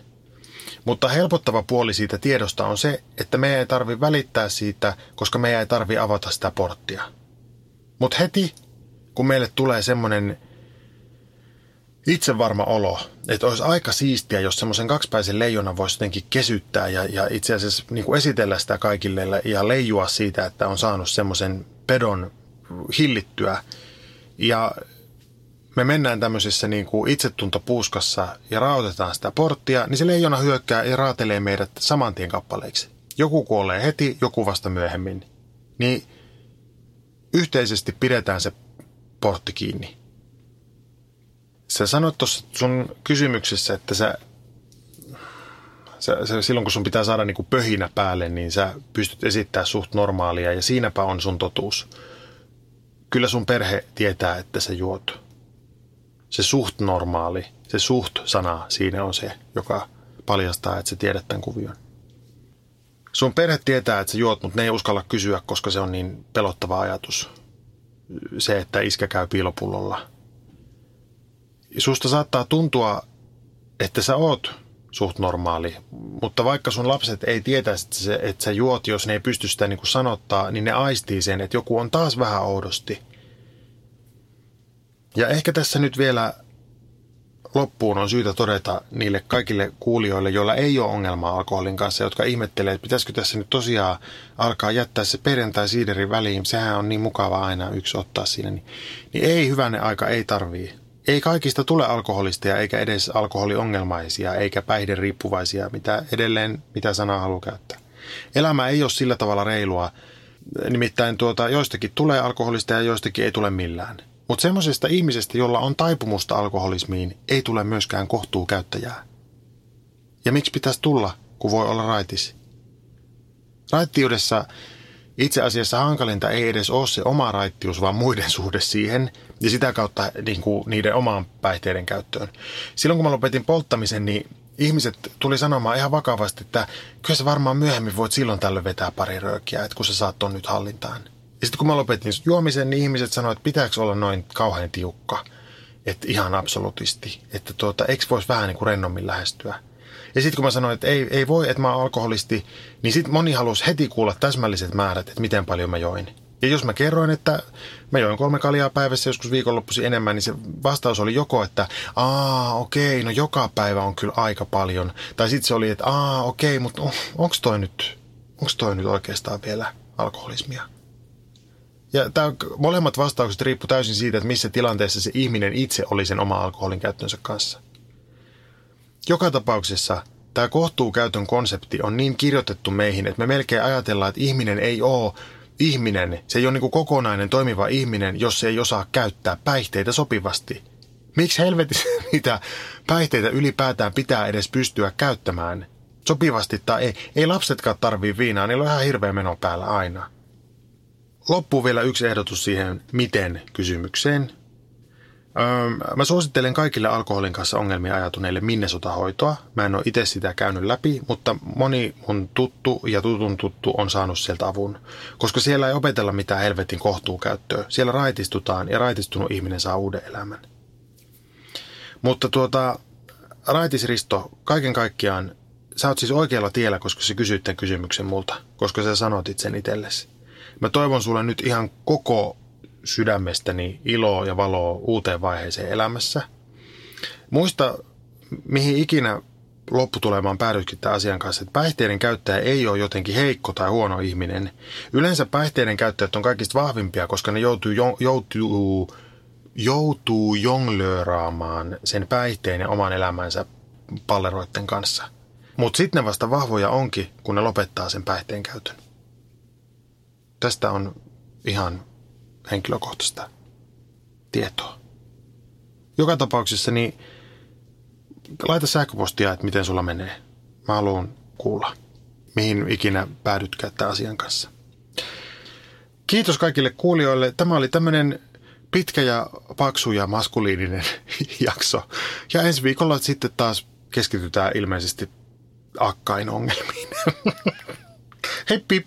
Mutta helpottava puoli siitä tiedosta on se, että me ei tarvi välittää siitä, koska me ei tarvi avata sitä porttia. Mutta heti, kun meille tulee semmoinen itse varma olo, että olisi aika siistiä, jos semmoisen kaksipäisen leijonan voisi jotenkin kesyttää ja, ja itse asiassa niin kuin esitellä sitä kaikille ja leijua siitä, että on saanut semmoisen pedon hillittyä. Ja me mennään tämmöisessä niin kuin itsetuntopuuskassa ja raotetaan sitä porttia, niin se leijona hyökkää ja raatelee meidät saman tien kappaleiksi. Joku kuolee heti, joku vasta myöhemmin. Niin yhteisesti pidetään se portti kiinni. Sä sanoit tuossa sun kysymyksessä, että sä, sä, sä, silloin kun sun pitää saada niinku pöhinä päälle, niin sä pystyt esittämään suht normaalia ja siinäpä on sun totuus. Kyllä sun perhe tietää, että sä juot. Se suht normaali, se suht-sana siinä on se, joka paljastaa, että sä tiedät tämän kuvion. Sun perhe tietää, että sä juot, mutta ne ei uskalla kysyä, koska se on niin pelottava ajatus. Se, että iskä käy piilopullolla – susta saattaa tuntua, että sä oot suht normaali, mutta vaikka sun lapset ei tietäisi, että, se, että sä juot, jos ne ei pysty sitä niin kuin sanottaa, niin ne aistii sen, että joku on taas vähän oudosti. Ja ehkä tässä nyt vielä loppuun on syytä todeta niille kaikille kuulijoille, joilla ei ole ongelmaa alkoholin kanssa, jotka ihmettelee, että pitäisikö tässä nyt tosiaan alkaa jättää se perjantai-siiderin väliin. Sehän on niin mukava aina yksi ottaa siinä. Niin, niin ei hyvänne aika, ei tarvii ei kaikista tule alkoholisteja eikä edes alkoholiongelmaisia eikä päihderiippuvaisia, mitä edelleen mitä sanaa haluaa käyttää. Elämä ei ole sillä tavalla reilua. Nimittäin tuota, joistakin tulee alkoholista ja joistakin ei tule millään. Mutta semmoisesta ihmisestä, jolla on taipumusta alkoholismiin, ei tule myöskään kohtuu käyttäjää. Ja miksi pitäisi tulla, kun voi olla raitis? Raittiudessa itse asiassa hankalinta ei edes ole se oma raittius, vaan muiden suhde siihen ja sitä kautta niin kuin niiden omaan päihteiden käyttöön. Silloin kun mä lopetin polttamisen, niin ihmiset tuli sanomaan ihan vakavasti, että kyllä sä varmaan myöhemmin voit silloin tällöin vetää pari röökiä, että kun sä saat ton nyt hallintaan. Ja sitten kun mä lopetin juomisen, niin ihmiset sanoivat, että pitääkö olla noin kauhean tiukka. Että ihan absolutisti. Että tuota, eikö voisi vähän niin kuin rennommin lähestyä. Ja sitten kun mä sanoin, että ei, ei voi, että mä oon alkoholisti, niin sitten moni halusi heti kuulla täsmälliset määrät, että miten paljon mä join. Ja jos mä kerroin, että mä join kolme kaljaa päivässä joskus viikonloppuisin enemmän, niin se vastaus oli joko, että aa okei, no joka päivä on kyllä aika paljon. Tai sitten se oli, että aa okei, mutta oh, onko toi nyt, onko toi nyt oikeastaan vielä alkoholismia? Ja tämä, molemmat vastaukset riippuu täysin siitä, että missä tilanteessa se ihminen itse oli sen oma alkoholin käyttönsä kanssa. Joka tapauksessa tämä kohtuukäytön konsepti on niin kirjoitettu meihin, että me melkein ajatellaan, että ihminen ei ole ihminen, se ei ole niin kokonainen toimiva ihminen, jos se ei osaa käyttää päihteitä sopivasti. Miksi helvetissä niitä päihteitä ylipäätään pitää edes pystyä käyttämään? Sopivasti tai ei. Ei lapsetkaan tarvii viinaa, niillä on ihan hirveä meno päällä aina. Loppuu vielä yksi ehdotus siihen miten kysymykseen. Mä suosittelen kaikille alkoholin kanssa ongelmia ajatuneille Minnesota-hoitoa. Mä en ole itse sitä käynyt läpi, mutta moni mun tuttu ja tutun tuttu on saanut sieltä avun. Koska siellä ei opetella mitään helvetin kohtuukäyttöä. Siellä raitistutaan ja raitistunut ihminen saa uuden elämän. Mutta tuota, Raitis Risto, kaiken kaikkiaan, sä oot siis oikealla tiellä, koska sä kysyit tämän kysymyksen multa, koska sä sanotit sen itsellesi. Mä toivon sulle nyt ihan koko sydämestäni iloa ja valoa uuteen vaiheeseen elämässä. Muista, mihin ikinä lopputulemaan päädytkin tämän asian kanssa, että päihteiden käyttäjä ei ole jotenkin heikko tai huono ihminen. Yleensä päihteiden käyttäjät on kaikista vahvimpia, koska ne joutuu, joutuu, joutuu jonglööraamaan sen päihteen ja oman elämänsä palleroiden kanssa. Mutta sitten ne vasta vahvoja onkin, kun ne lopettaa sen päihteen käytön. Tästä on ihan henkilökohtaista tietoa. Joka tapauksessa niin laita sähköpostia, että miten sulla menee. Mä haluan kuulla, mihin ikinä päädyt käyttää asian kanssa. Kiitos kaikille kuulijoille. Tämä oli tämmöinen pitkä ja paksu ja maskuliininen jakso. Ja ensi viikolla sitten taas keskitytään ilmeisesti akkain ongelmiin. Hei pip!